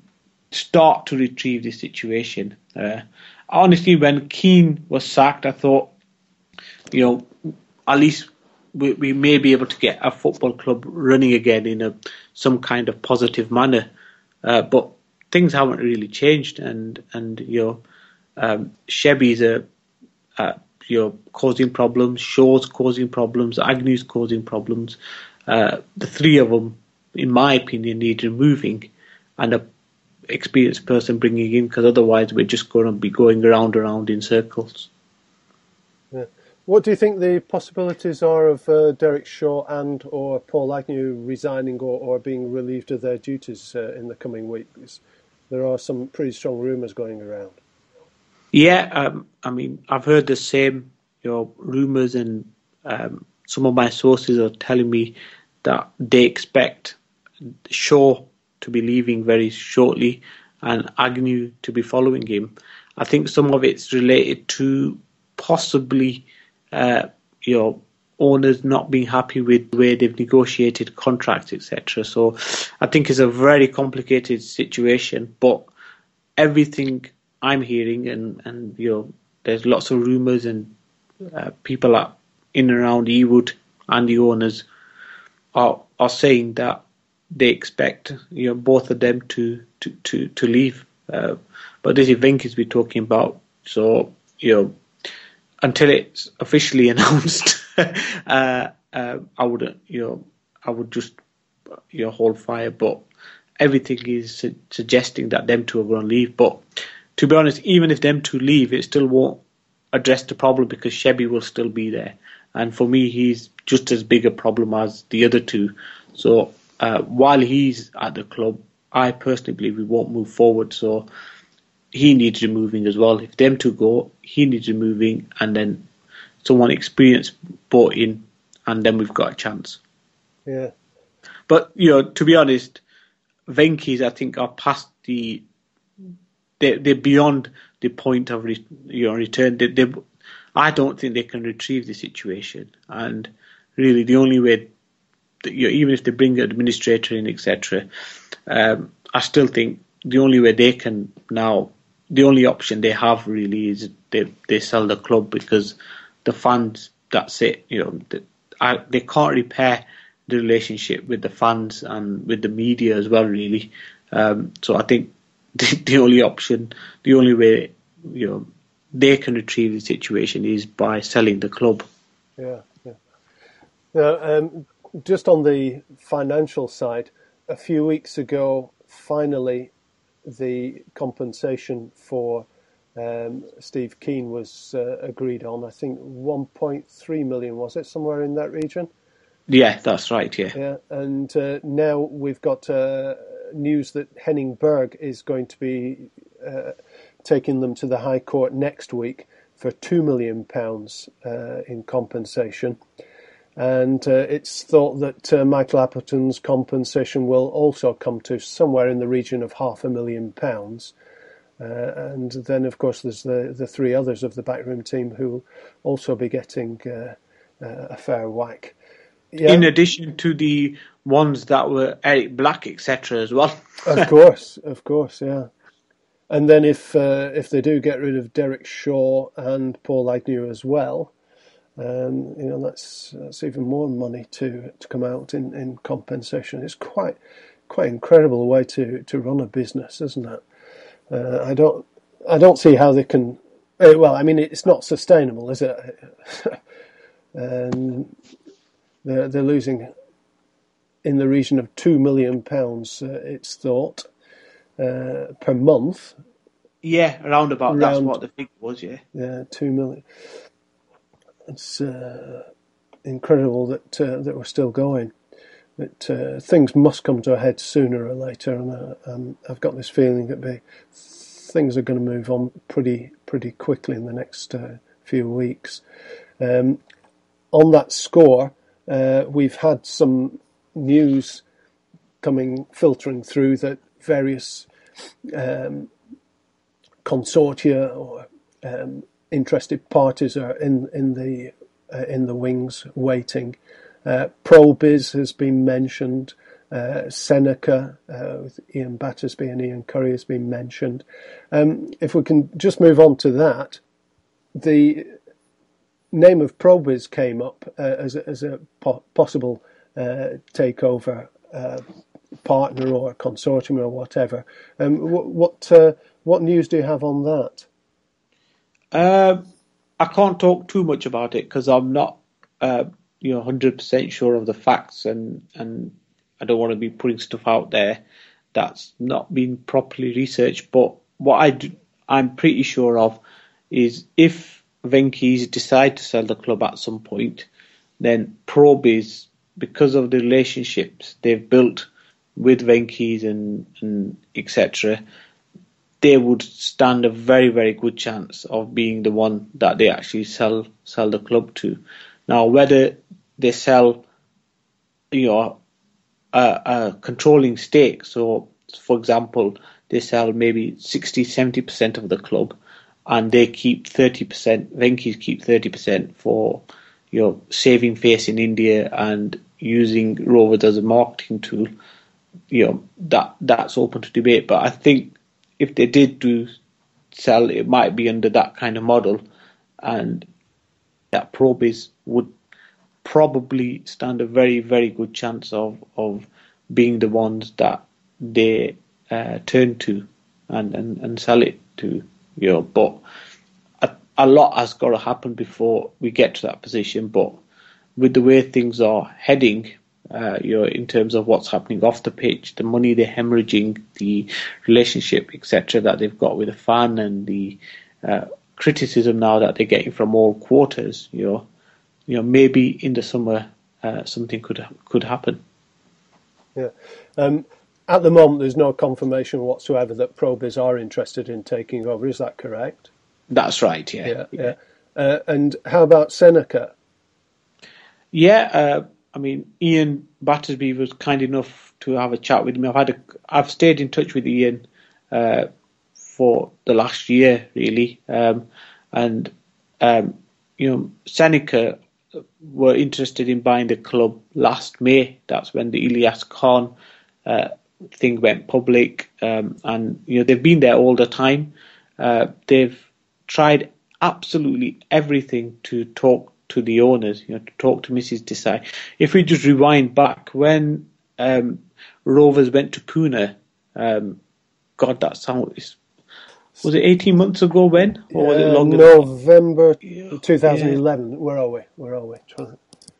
start to retrieve the situation. Uh, honestly, when Kean was sacked, I thought, you know, at least we, we may be able to get a football club running again in a some kind of positive manner. Uh, but things haven't really changed, and and you know, um, Shebby's a, uh, you know causing problems, Shaw's causing problems, Agnew's causing problems. Uh, the three of them, in my opinion, need removing, and a experienced person bringing in because otherwise we're just going to be going around and around in circles. What do you think the possibilities are of uh, Derek Shaw and or Paul Agnew resigning or, or being relieved of their duties uh, in the coming weeks? there are some pretty strong rumours going around. Yeah, um, I mean, I've heard the same, you know, rumours, and um, some of my sources are telling me that they expect Shaw to be leaving very shortly and Agnew to be following him. I think some of it's related to possibly, uh, you know, owners not being happy with the way they've negotiated contracts, etc. So I think it's a very complicated situation. But everything I'm hearing, and and you know, there's lots of rumours and uh, people are in and around Ewood and the owners are are saying that they expect you know both of them to to to, to leave. Uh, but this event is we're talking about, so you know until it's officially announced, uh, uh, I wouldn't, you know, I would just, you know, hold fire. But everything is su- suggesting that them two are going to leave. But to be honest, even if them two leave, it still won't address the problem because Shebby will still be there. And for me, he's just as big a problem as the other two. So uh, while he's at the club, I personally believe we won't move forward. So he needs to moving as well. If them two go, he needs to moving, and then someone experienced brought in, and then we've got a chance. Yeah. But you know, to be honest, Venky's I think are past the they they're beyond the point of re, know return. They, they, I don't think they can retrieve the situation, and really the only way, that, you know, even if they bring an administrator in, etc., um, I still think the only way they can now, the only option they have really is they they sell the club because the fans. That's it. You know, they, I, they can't repair the relationship with the fans and with the media as well. Really, um, so I think the, the only option, the only way, you know, they can retrieve the situation is by selling the club. Yeah, yeah. Now, um, just on the financial side, a few weeks ago, finally, the compensation for um, Steve Kean was uh, agreed on. I think 1.3 million was it somewhere in that region? Yeah, that's right. Yeah. Yeah, and uh, now we've got uh, news that Henning Berg is going to be uh, taking them to the High Court next week for two million pounds uh, in compensation, and uh, it's thought that uh, Michael Appleton's compensation will also come to somewhere in the region of half a million pounds. and then, of course, there's the, the three others of the backroom team who will also be getting a fair whack. Yeah. In addition to the ones that were Eric Black, etc., as well. of course, of course, yeah. And then if uh, if they do get rid of Derek Shaw and Paul Agnew as well, um, you know that's that's even more money to to come out in, in compensation. It's quite quite incredible way to, to run a business, isn't it? Uh, I don't I don't see how they can. Uh, well, I mean, it's not sustainable, is it? um, they're, they're losing in the region of two million pounds. Uh, it's thought uh, per month. Yeah, around about around, that's what the figure was. Yeah, yeah, two million. It's uh, incredible that uh, that we're still going. That uh, things must come to a head sooner or later, and uh, um, I've got this feeling that be, things are going to move on pretty pretty quickly in the next few weeks. Um, on that score, uh, we've had some news coming filtering through that various um, consortia or um, interested parties are in in the uh, in the wings waiting. Uh, ProBiz has been mentioned. Uh, Seneca uh, with Ian Battersby and Ian Curry has been mentioned. Um, if we can just move on to that, the name of ProBiz came up uh, as a, as a po- possible uh, takeover uh, partner or consortium or whatever. Um, what what, uh, what news do you have on that? Um, I can't talk too much about it because I'm not uh, you know hundred percent sure of the facts and and I don't want to be putting stuff out there that's not been properly researched. But what I do, I'm pretty sure of is if Venky's decide to sell the club at some point, then ProBiz, because of the relationships they've built with Venky's and, and etc., they would stand a very, very good chance of being the one that they actually sell sell the club to. Now, whether they sell, you know, a, a controlling stake, so for example, they sell maybe 60, 70% of the club, and they keep 30%, Venky's keep 30% for, you know, saving face in India and using Rovers as a marketing tool, you know, that that's open to debate. But I think if they did do sell, it might be under that kind of model, and that ProBiz would probably stand a very, very good chance of of being the ones that they uh, turn to and, and, and sell it to you know, but a, a lot has got to happen before we get to that position. But with the way things are heading, uh, you know, in terms of what's happening off the pitch, the money they're hemorrhaging, the relationship, etc., that they've got with the fan, and the uh, criticism now that they're getting from all quarters, you know, you know, maybe in the summer uh, something could could happen. Yeah. Um, at the moment, there's no confirmation whatsoever that Probiz are interested in taking over. Is that correct? That's right. Yeah. Yeah. yeah. Uh, and how about Seneca? Yeah. Uh, I mean, Ian Battersby was kind enough to have a chat with me. I've had a, I've stayed in touch with Ian uh, for the last year, really, um, and um, you know, Seneca were interested in buying the club last May. That's when the Ilyas Khan uh, thing went public, um, and you know they've been there all the time. Uh, they've tried absolutely everything to talk to the owners, you know, to talk to Mrs. Desai. If we just rewind back when um, Rovers went to Pune, um, God, that sound is. Was it 18 months ago when? Or was it longer? November 2011. Yeah. Where are we? Where are we?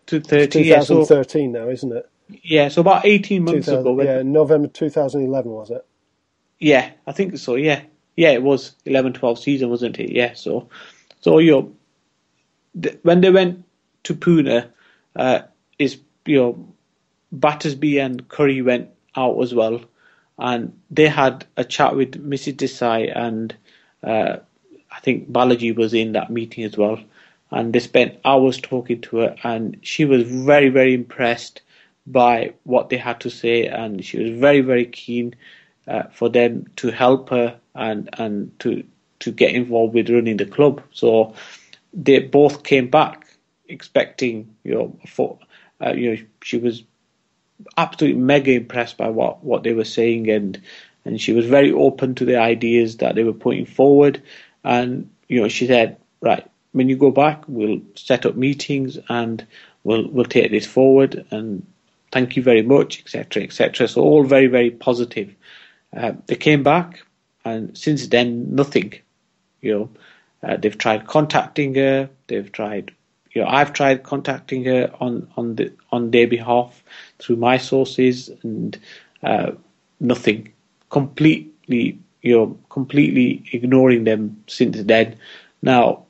2013, 2013 yeah, so, now, isn't it? Yeah, so about 18 months ago. Yeah, November 2011, was it? Yeah, I think so, yeah. Yeah, it was 11 12 season, wasn't it? Yeah, so, so you know, when they went to Pune, uh, is you know Battersby and Curry went out as well, and they had a chat with Mrs. Desai and uh, I think Balaji was in that meeting as well, and they spent hours talking to her, and she was very very impressed by what they had to say, and she was very very keen uh, for them to help her and and to to get involved with running the club. So they both came back expecting, you know, for, uh, you know, she was absolutely mega impressed by what, what they were saying and and she was very open to the ideas that they were putting forward and you know she said right when you go back we'll set up meetings and we'll we'll take this forward and thank you very much etc etc so all very very positive uh, they came back and since then nothing you know uh, they've tried contacting her. They've tried, you know, I've tried contacting her on on the on their behalf through my sources, and uh, nothing. Completely, you know, completely ignoring them since then. Now,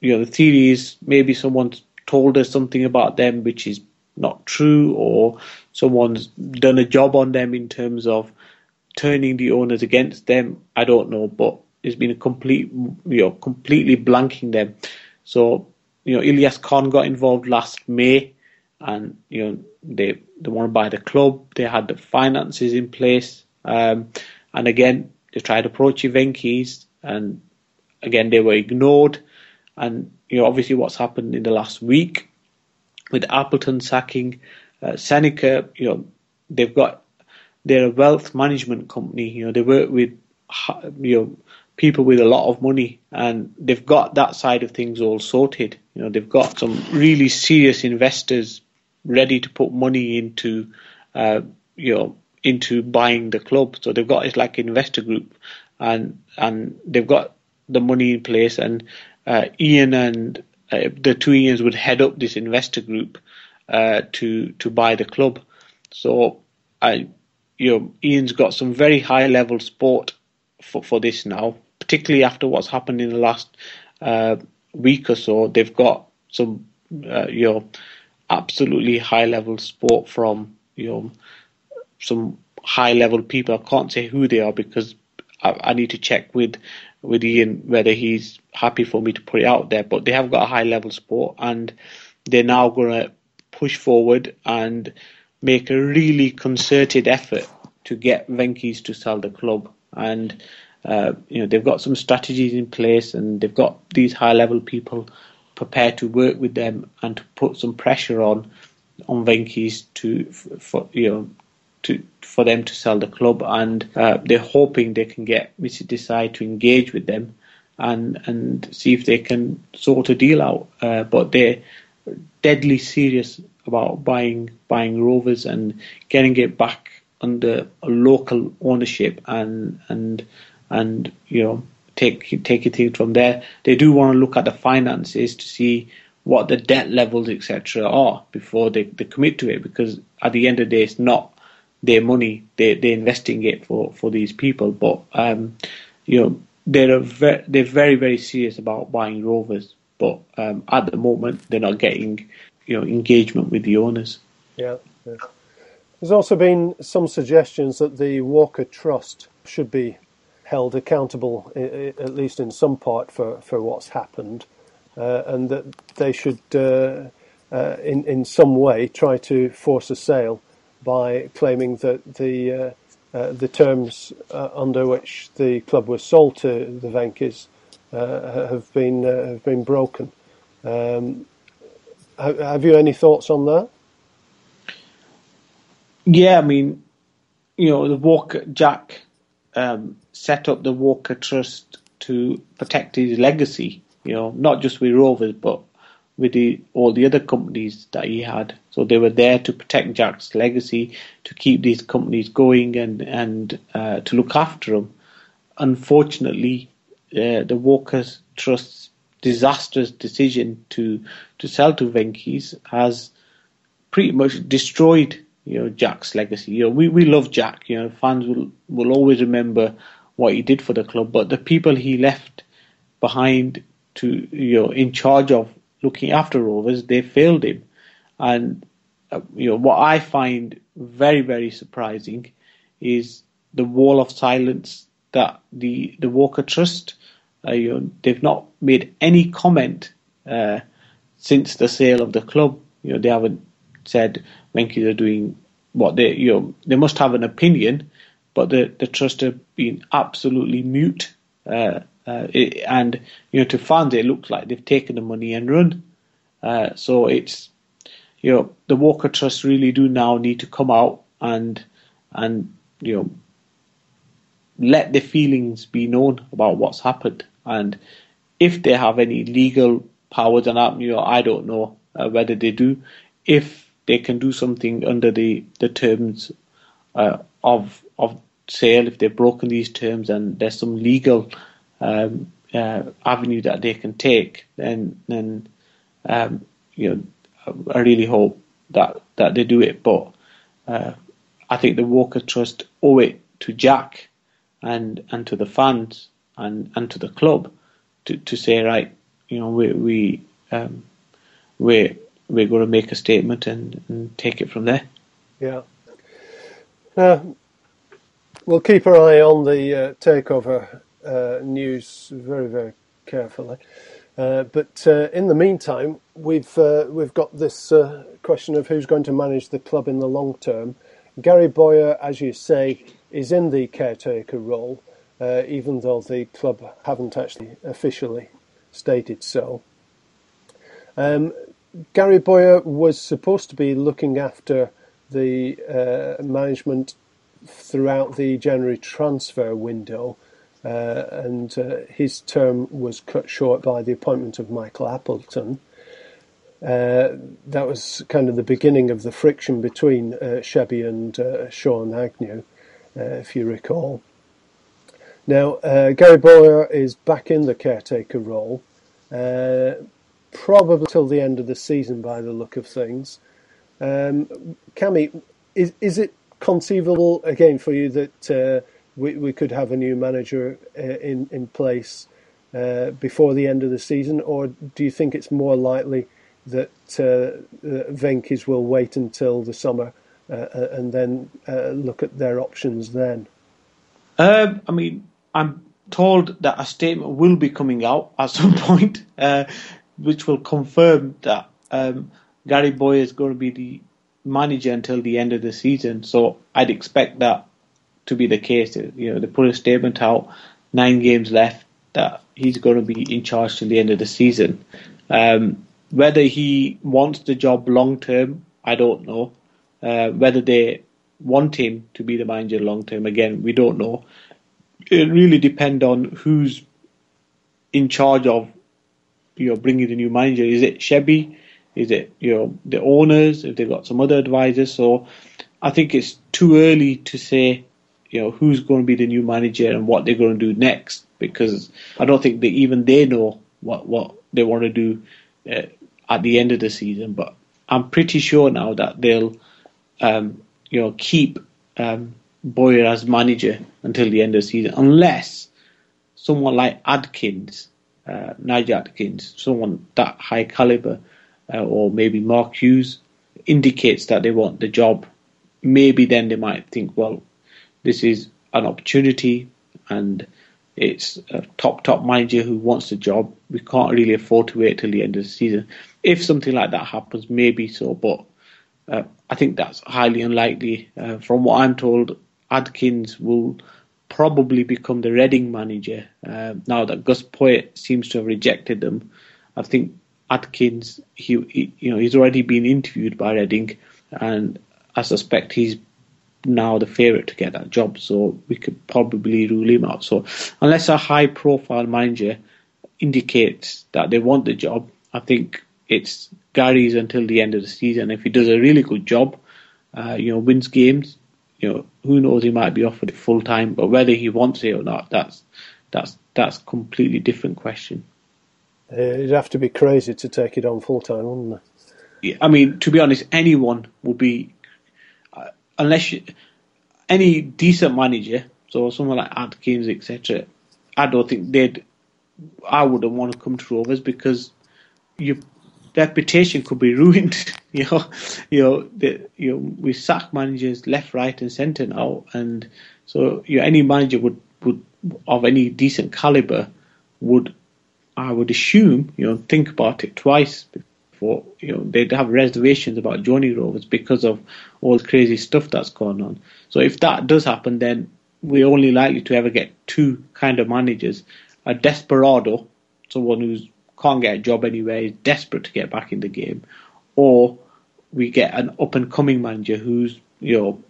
you know, the theory is maybe someone's told us something about them which is not true, or someone's done a job on them in terms of turning the owners against them. I don't know, but it's been a complete, you know, completely blanking them. So, you know, Ilyas Khan got involved last May, and you know they they want to buy the club. They had the finances in place, um, and again they tried to approaching Venky's, and again they were ignored. And you know, obviously, what's happened in the last week with Appleton sacking uh, Seneca, you know, they've got they're a wealth management company. You know, they work with you know people with a lot of money and they've got that side of things all sorted. You know, they've got some really serious investors ready to put money into, uh, you know, into buying the club. So they've got it's like investor group, and and they've got the money in place. And uh, Ian and uh, the two Ians would head up this investor group uh, to to buy the club. So I, you know, Ian's got some very high level support for for this now particularly after what's happened in the last uh, week or so, they've got some, uh, you know, absolutely high level support from, you know, some high level people. I can't say who they are because I, I need to check with with Ian whether he's happy for me to put it out there. But they have got a high level support and they're now going to push forward and make a really concerted effort to get Venky's to sell the club. And uh, you know they've got some strategies in place and they've got these high level people prepared to work with them and to put some pressure on on Venky's to for you know to for them to sell the club and uh, they're hoping they can get Mrs. Desai to engage with them and and see if they can sort a deal out. Uh, but they're deadly serious about buying buying Rovers and getting it back under local ownership and and and you know take take it from there. They do want to look at the finances to see what the debt levels etc. are before they, they commit to it because at the end of the day it's not their money they they're investing it for, for these people. But um, you know they're they're very very serious about buying rovers. But um, at the moment they're not getting you know engagement with the owners. Yeah, yeah. There's also been some suggestions that the Walker Trust should be held accountable, at least in some part, for, for what's happened, uh, and that they should, uh, uh, in in some way, try to force a sale by claiming that the uh, uh, the terms uh, under which the club was sold to the Venky's have been have been broken. Um, have, have you any thoughts on that? Yeah, I mean, you know, the Walker Jack um, set up the Walker Trust to protect his legacy. You know, not just with Rovers, but with the, all the other companies that he had. So they were there to protect Jack's legacy, to keep these companies going, and and uh, to look after him. Unfortunately, uh, the Walker Trust's disastrous decision to to sell to Venky's has pretty much destroyed you know Jack's legacy. You know, we, we love Jack. You know, fans will will always remember what he did for the club, but the people he left behind to you know in charge of looking after Rovers, they failed him. And uh, you know what I find very very surprising is the wall of silence that the the Walker Trust. Uh, you know, they've not made any comment uh, since the sale of the club. You know, they haven't said Venky's are doing what they you know they must have an opinion, but the the trust have been absolutely mute. Uh, uh, it, and you know to fans it looks like they've taken the money and run. Uh, so it's you know the Walker Trust really do now need to come out and and you know let the feelings be known about what's happened. And if they have any legal powers and that you know I don't know uh, whether they do. If they can do something under the the terms uh, of of sale if they've broken these terms and there's some legal um, uh, avenue that they can take, then then um, you know I really hope that that they do it. But uh, I think the Walker Trust owe it to Jack and and to the fans and and to the club to to say right, you know we we um, we we're going to make a statement and, and take it from there. Yeah. Uh, we'll keep our eye on the uh, takeover uh, news very, very carefully. Uh, but uh, in the meantime, we've uh, we've got this question of who's going to manage the club in the long term. Gary Bowyer, as you say, is in the caretaker role, even though the club haven't actually officially stated so. Um, Gary Bowyer was supposed to be looking after the uh, management throughout the January transfer window, uh, and uh, his term was cut short by the appointment of Michael Appleton. Uh, that was kind of the beginning of the friction between uh, Shebby and uh, Sean Agnew, if you recall. Now, Gary Bowyer is back in the caretaker role probably till the end of the season by the look of things. Um, Cami, is is it conceivable again for you that uh, we we could have a new manager uh, in in place uh, before the end of the season, or do you think it's more likely that uh, Venky's will wait until the summer and then look at their options then? Um, I mean, I'm told that a statement will be coming out at some point. Uh, which will confirm that um, Gary Bowyer is going to be the manager until the end of the season. So I'd expect that to be the case. You know, they put a statement out, nine games left, that he's going to be in charge till the end of the season. Um, whether he wants the job long term, I don't know. Uh, whether they want him to be the manager long term, again, we don't know. It really depends on who's in charge of you know bringing the new manager? Is it Shebby? Is it you know the owners? If they've got some other advisors, so I think it's too early to say you know who's going to be the new manager and what they're going to do next because I don't think that even they know what what they want to do uh, at the end of the season. But I'm pretty sure now that they'll um, you know keep um, Bowyer as manager until the end of the season, unless someone like Adkins uh, Nigel Adkins, someone that high caliber, uh, or maybe Mark Hughes, indicates that they want the job maybe then they might think, well, this is an opportunity and it's a top top manager who wants the job. We can't really afford to wait till the end of the season. If something like that happens, maybe so, but uh, I think that's highly unlikely. Uh, from what I'm told, Adkins will probably become the Reading manager uh, now that Gus Poyet seems to have rejected them. I think Adkins, he, he, you know, he's already been interviewed by Reading, and I suspect he's now the favourite to get that job. So we could probably rule him out. So unless a high-profile manager indicates that they want the job, I think it's Gary's until the end of the season. If he does a really good job, uh, you know, wins games, you know, who knows? He might be offered it full time, but whether he wants it or not, that's that's that's completely different question. Uh, it'd have to be crazy to take it on full time, wouldn't it? Yeah, I mean, to be honest, anyone would be, unless you, any decent manager, so someone like Adkins, etc. I don't think they'd. I wouldn't want to come to Rovers because your reputation could be ruined. you know, you know, the, you know, we sack managers left, right, and centre now, and so you know, any manager would would of any decent caliber would, I would assume, you know, think about it twice before you know they'd have reservations about joining Rovers because of all the crazy stuff that's going on. So if that does happen, then we're only likely to ever get two kind of managers: a desperado, someone who's can't get a job anywhere, is desperate to get back in the game, or we get an up and coming manager who's you know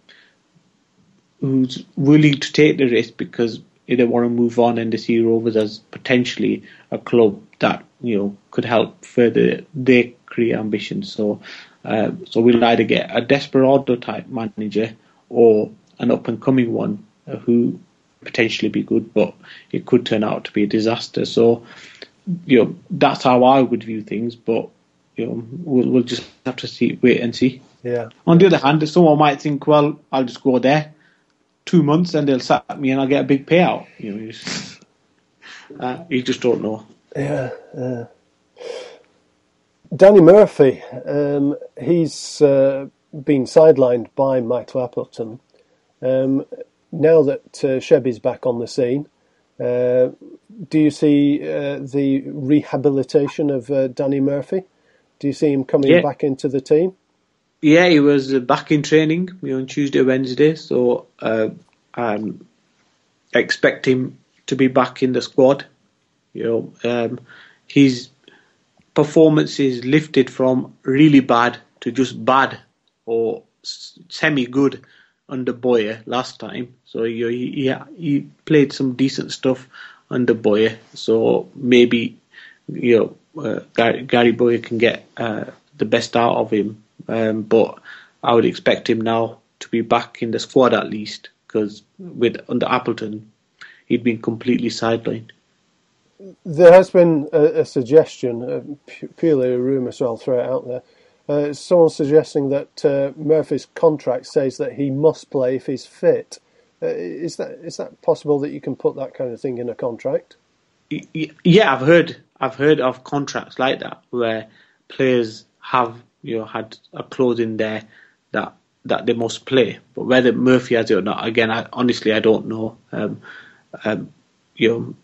who's willing to take the risk because they want to move on and they see Rovers as potentially a club that you know could help further their career ambitions. So, uh, so we'll either get a desperado type manager or an up and coming one who potentially be good, but it could turn out to be a disaster. So, you know, that's how I would view things. But you know, we'll, we'll just have to see, wait and see. Yeah. On the other hand, someone might think, well, I'll just go there two months and they'll sack me and I'll get a big payout. You know, you just, uh, you just don't know. Yeah. Uh, Danny Murphy, um, he's uh, been sidelined by Michael Appleton. Um, now that uh, Shebby's back on the scene, uh, do you see uh, the rehabilitation of uh, Danny Murphy? Do you see him coming Yeah. back into the team? Yeah, he was uh, back in training on Tuesday, Wednesday, so uh, um, I expect him to be back in the squad. You know, um, his performance is lifted from really bad to just bad or semi good under Bowyer last time. So he, he he played some decent stuff under Bowyer. So maybe you know uh, Gary, Gary Bowyer can get uh, the best out of him. Um, but I would expect him now to be back in the squad at least because with under Appleton, he'd been completely sidelined. There has been a, a suggestion, pu- purely a rumour, so I'll throw it out there. Uh, someone suggesting that uh, Murphy's contract says that he must play if he's fit. Uh, is that is that possible that you can put that kind of thing in a contract? Yeah, I've heard I've heard of contracts like that where players have you know had a clause in there that that they must play, but whether Murphy has it or not, again, I, honestly, I don't know. Um, um, you know,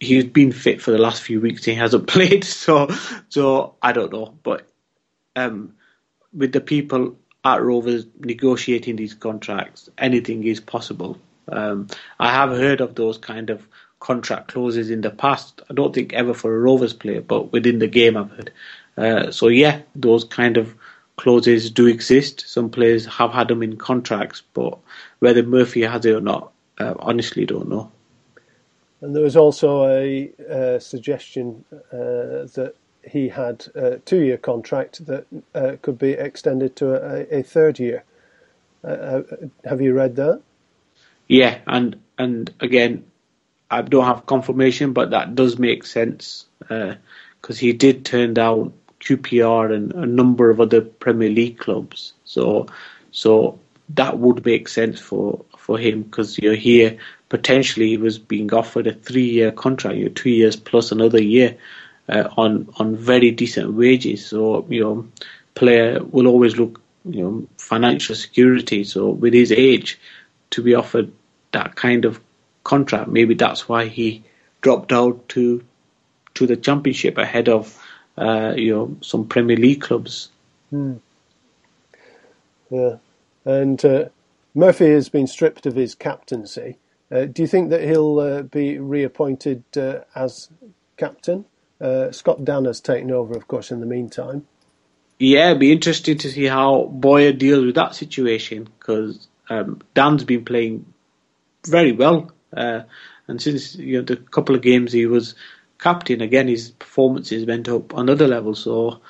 he's been fit for the last few weeks. He hasn't played, so so I don't know. But um, with the people at Rovers negotiating these contracts, anything is possible. Um, I have heard of those kind of contract clauses in the past. I don't think ever for a Rovers player, but within the game I've heard. Uh, so yeah, those kind of clauses do exist. Some players have had them in contracts, but whether Murphy has it or not, uh, honestly don't know. And there was also a suggestion uh, that he had a two-year contract that uh, could be extended to a, a third year. Uh, have you read that? Yeah, and and again, I don't have confirmation, but that does make sense because he did turn down QPR and a number of other Premier League clubs. So so that would make sense for for him because you're here potentially he was being offered a three year contract, you know, two years plus another year uh, on on very decent wages. So you know, player will always look you know financial security. So with his age, to be offered that kind of contract, maybe that's why he dropped out to to the championship ahead of uh, you know some Premier League clubs. Hmm. Yeah, and uh, Murphy has been stripped of his captaincy. Uh, do you think that he'll uh, be reappointed uh, as captain? Uh, Scott Dann has taken over, of course, in the meantime. Yeah, it'd be interesting to see how Bowyer deals with that situation because um, Dann's been playing very well, uh, and since you know the couple of games he was captain, again his performances went up another level. So,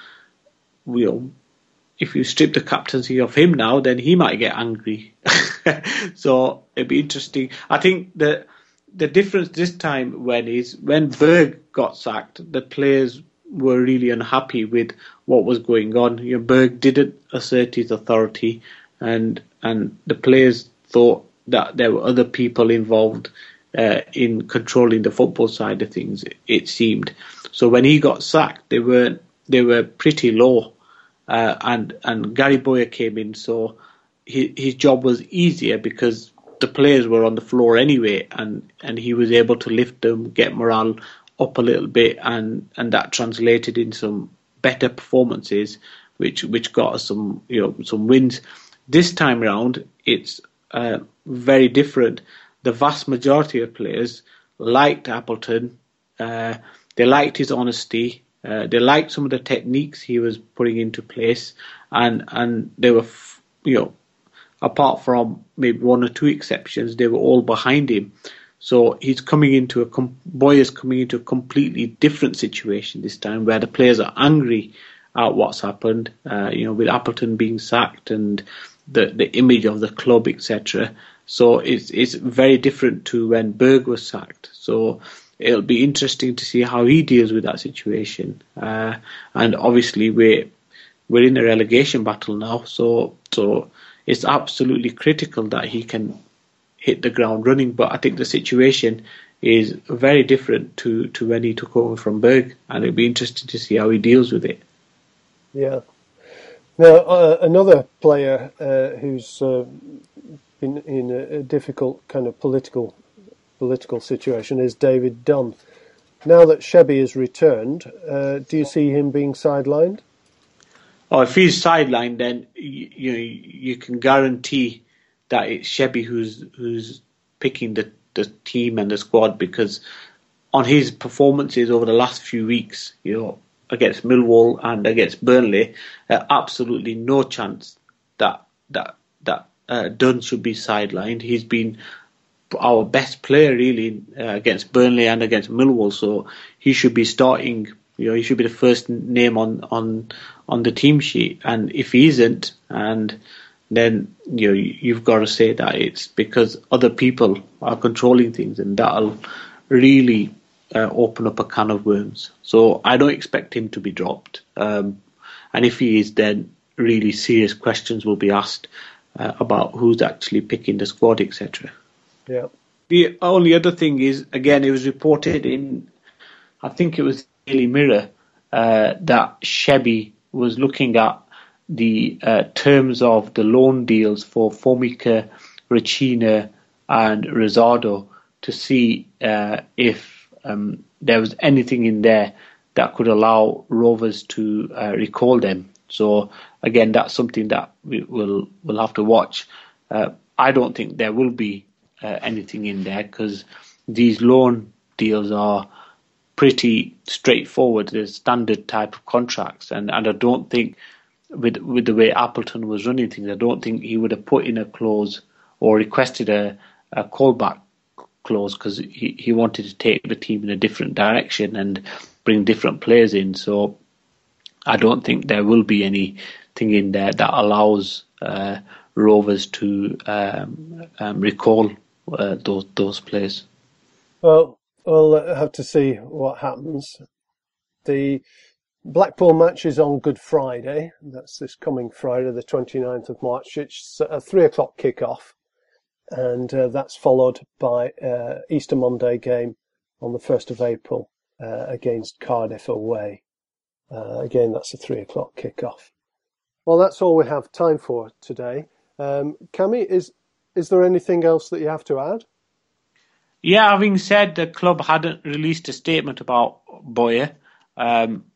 you know, if you strip the captaincy of him now, then he might get angry. so it'd be interesting. I think that the difference this time when is when Berg got sacked, the players were really unhappy with what was going on. You know, Berg didn't assert his authority, and and the players thought that there were other people involved uh, in controlling the football side of things. It seemed so when he got sacked, they were they were pretty low, uh, and and Gary Bowyer came in, so his his job was easier because the players were on the floor anyway, and and he was able to lift them, get morale up a little bit, and and that translated in some better performances, which which got us some you know some wins. This time round, it's uh, very different. The vast majority of players liked Appleton. Uh, they liked his honesty. Uh, they liked some of the techniques he was putting into place, and and they were, you know, apart from maybe one or two exceptions, they were all behind him. So he's coming into a boy is coming into a completely different situation this time, where the players are angry at what's happened. Uh, you know, with Appleton being sacked and the the image of the club, etc. So it's it's very different to when Berg was sacked. So it'll be interesting to see how he deals with that situation. Uh, and obviously we're we're in a relegation battle now, so so it's absolutely critical that he can hit the ground running. But I think the situation is very different to, to when he took over from Berg, and it'll be interesting to see how he deals with it. Yeah. Now, uh, another player uh, who's uh, been in a, a, difficult kind of political political situation is David Dunn. Now that Shebby has returned, uh, do you see him being sidelined? Oh, if he's sidelined, then you, you you can guarantee that it's Shebby who's who's picking the the team and the squad because on his performances over the last few weeks, you know, against Millwall and against Burnley, uh, absolutely no chance that that that uh, Dunn should be sidelined. He's been our best player really uh, against Burnley and against Millwall, so he should be starting. You know, he should be the first name on on on the team sheet. And if he isn't, and then you know you've got to say that it's because other people are controlling things, and that'll really uh, open up a can of worms. So I don't expect him to be dropped. Um, and if he is, then really serious questions will be asked uh, about who's actually picking the squad, etc. The only other thing is, again, it was reported in, I think it was Daily Mirror, uh, that Shebby was looking at the uh, terms of the loan deals for Formica, Rochina, and Rosado to see uh, if um, there was anything in there that could allow Rovers to uh, recall them. So again, that's something that we will will have to watch. Uh, I don't think there will be uh, anything in there because these loan deals are pretty straightforward. They're standard type of contracts, and, and I don't think with with the way Appleton was running things, I don't think he would have put in a clause or requested a, a callback clause because he, he wanted to take the team in a different direction and bring different players in. So I don't think there will be anything in there that allows uh, Rovers to um, um, recall uh, those those players. Well, we'll have to see what happens. The Blackpool match is on Good Friday. That's this coming Friday, the 29th of March. It's a three o'clock kick-off, and uh, that's followed by uh, Easter Monday game on the 1st of April uh, against Cardiff away. Uh, again, that's a three o'clock kick-off. Well, that's all we have time for today. Um, Cami, is is there anything else that you have to add? Yeah, having said the club hadn't released a statement about Bowyer, um,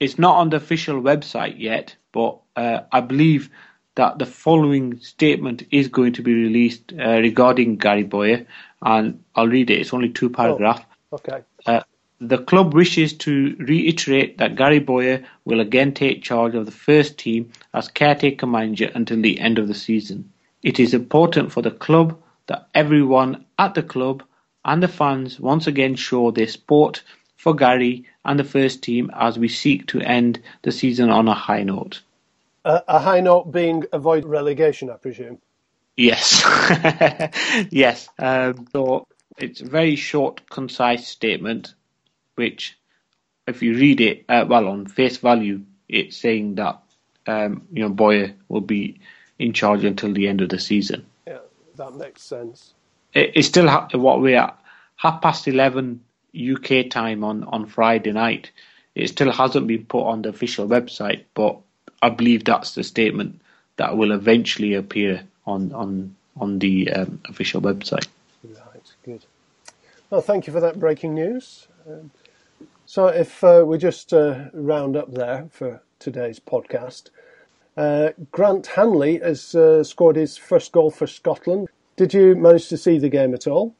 it's not on the official website yet, but uh, I believe that the following statement is going to be released uh, regarding Gary Bowyer, and I'll read it. It's only two paragraphs. Oh, okay. Uh, the club wishes to reiterate that Gary Bowyer will again take charge of the first team as caretaker manager until the end of the season. It is important for the club that everyone at the club and the fans once again show their support for Gary and the first team as we seek to end the season on a high note. Uh, a high note being avoid relegation, I presume. Yes, yes. Um, so it's a very short, concise statement, which, if you read it, uh, well, on face value, it's saying that um, you know Bowyer will be in charge until the end of the season. Yeah, that makes sense. It, it's still ha- what we're at half past eleven UK time on on Friday night. It still hasn't been put on the official website, but I believe that's the statement that will eventually appear on on on the um, official website. Right, good. Well, thank you for that breaking news. Um, so, if uh, we just uh, round up there for today's podcast, Grant Hanley has uh, scored his first goal for Scotland. Did you manage to see the game at all?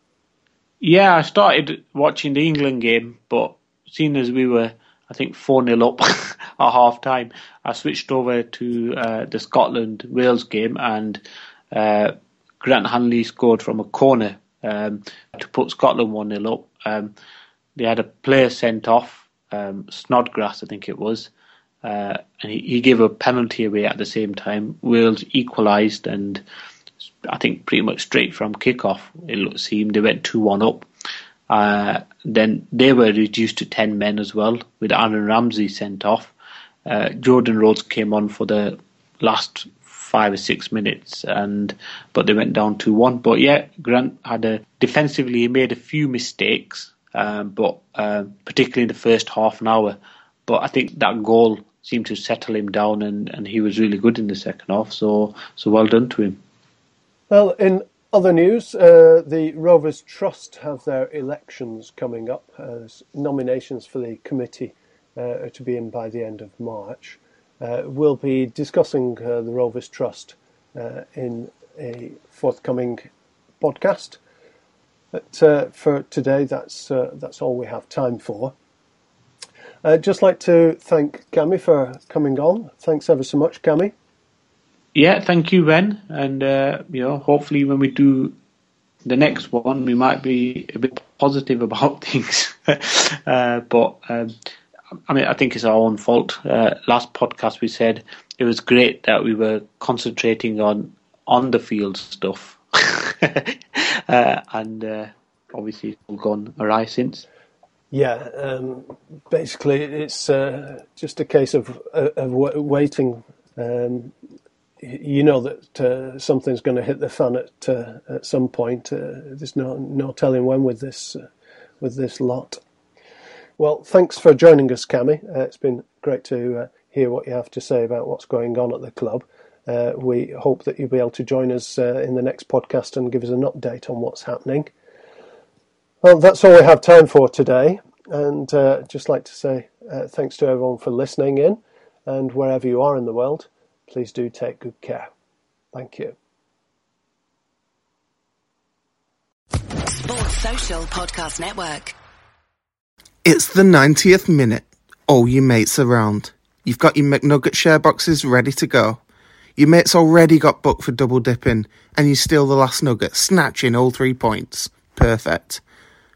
Yeah, I started watching the England game, but seeing as we were, I think, 4 0 up at half time, I switched over to uh, the Scotland Wales game and uh, Grant Hanley scored from a corner um, to put Scotland 1 0 up. Um, they had a player sent off, um, Snodgrass, I think it was, uh, and he, he, gave a penalty away at the same time. Wales equalised, and I think pretty much straight from kickoff, it seemed they went 2 1 up. Uh, then they were reduced to 10 men as well, with Aaron Ramsey sent off. Uh, Jordan Rhodes came on for the last five or six minutes, and but they went down two one. But yeah, Grant had a defensively he made a few mistakes, um, but uh, particularly in the first half an hour. But I think that goal seemed to settle him down, and, and he was really good in the second half. So so well done to him. Well, in other news, uh, the Rovers Trust have their elections coming up. as nominations for the committee uh, are to be in by the end of March. Uh, we'll be discussing uh, the Rovers Trust uh, in a forthcoming podcast. But uh, for today, that's that's all we have time for. I'd just like to thank Cami for coming on. Thanks ever so much, Cami. Yeah, thank you, Ben. And uh, you know, hopefully, when we do the next one, we might be a bit positive about things. uh, but um, I mean, I think it's our own fault. Uh, last podcast, we said it was great that we were concentrating on on the field stuff, uh, and uh, obviously, it's all gone awry since. Yeah, um, basically, it's uh, just a case of of waiting. Um, you know that uh, something's going to hit the fan at uh, at some point. Uh, there's no no telling when with this uh, with this lot. Well, thanks for joining us, Cami. Uh, it's been great to uh, hear what you have to say about what's going on at the club. we hope that you'll be able to join us in the next podcast and give us an update on what's happening. Well, that's all we have time for today, and uh, just like to say uh, thanks to everyone for listening in, and wherever you are in the world please do take good care. Thank you. Sports Social Podcast Network. It's the 90th minute. All your mates around. You've got your McNugget share boxes ready to go. Your mate's already got booked for double dipping, and you steal the last nugget, snatching all three points. Perfect.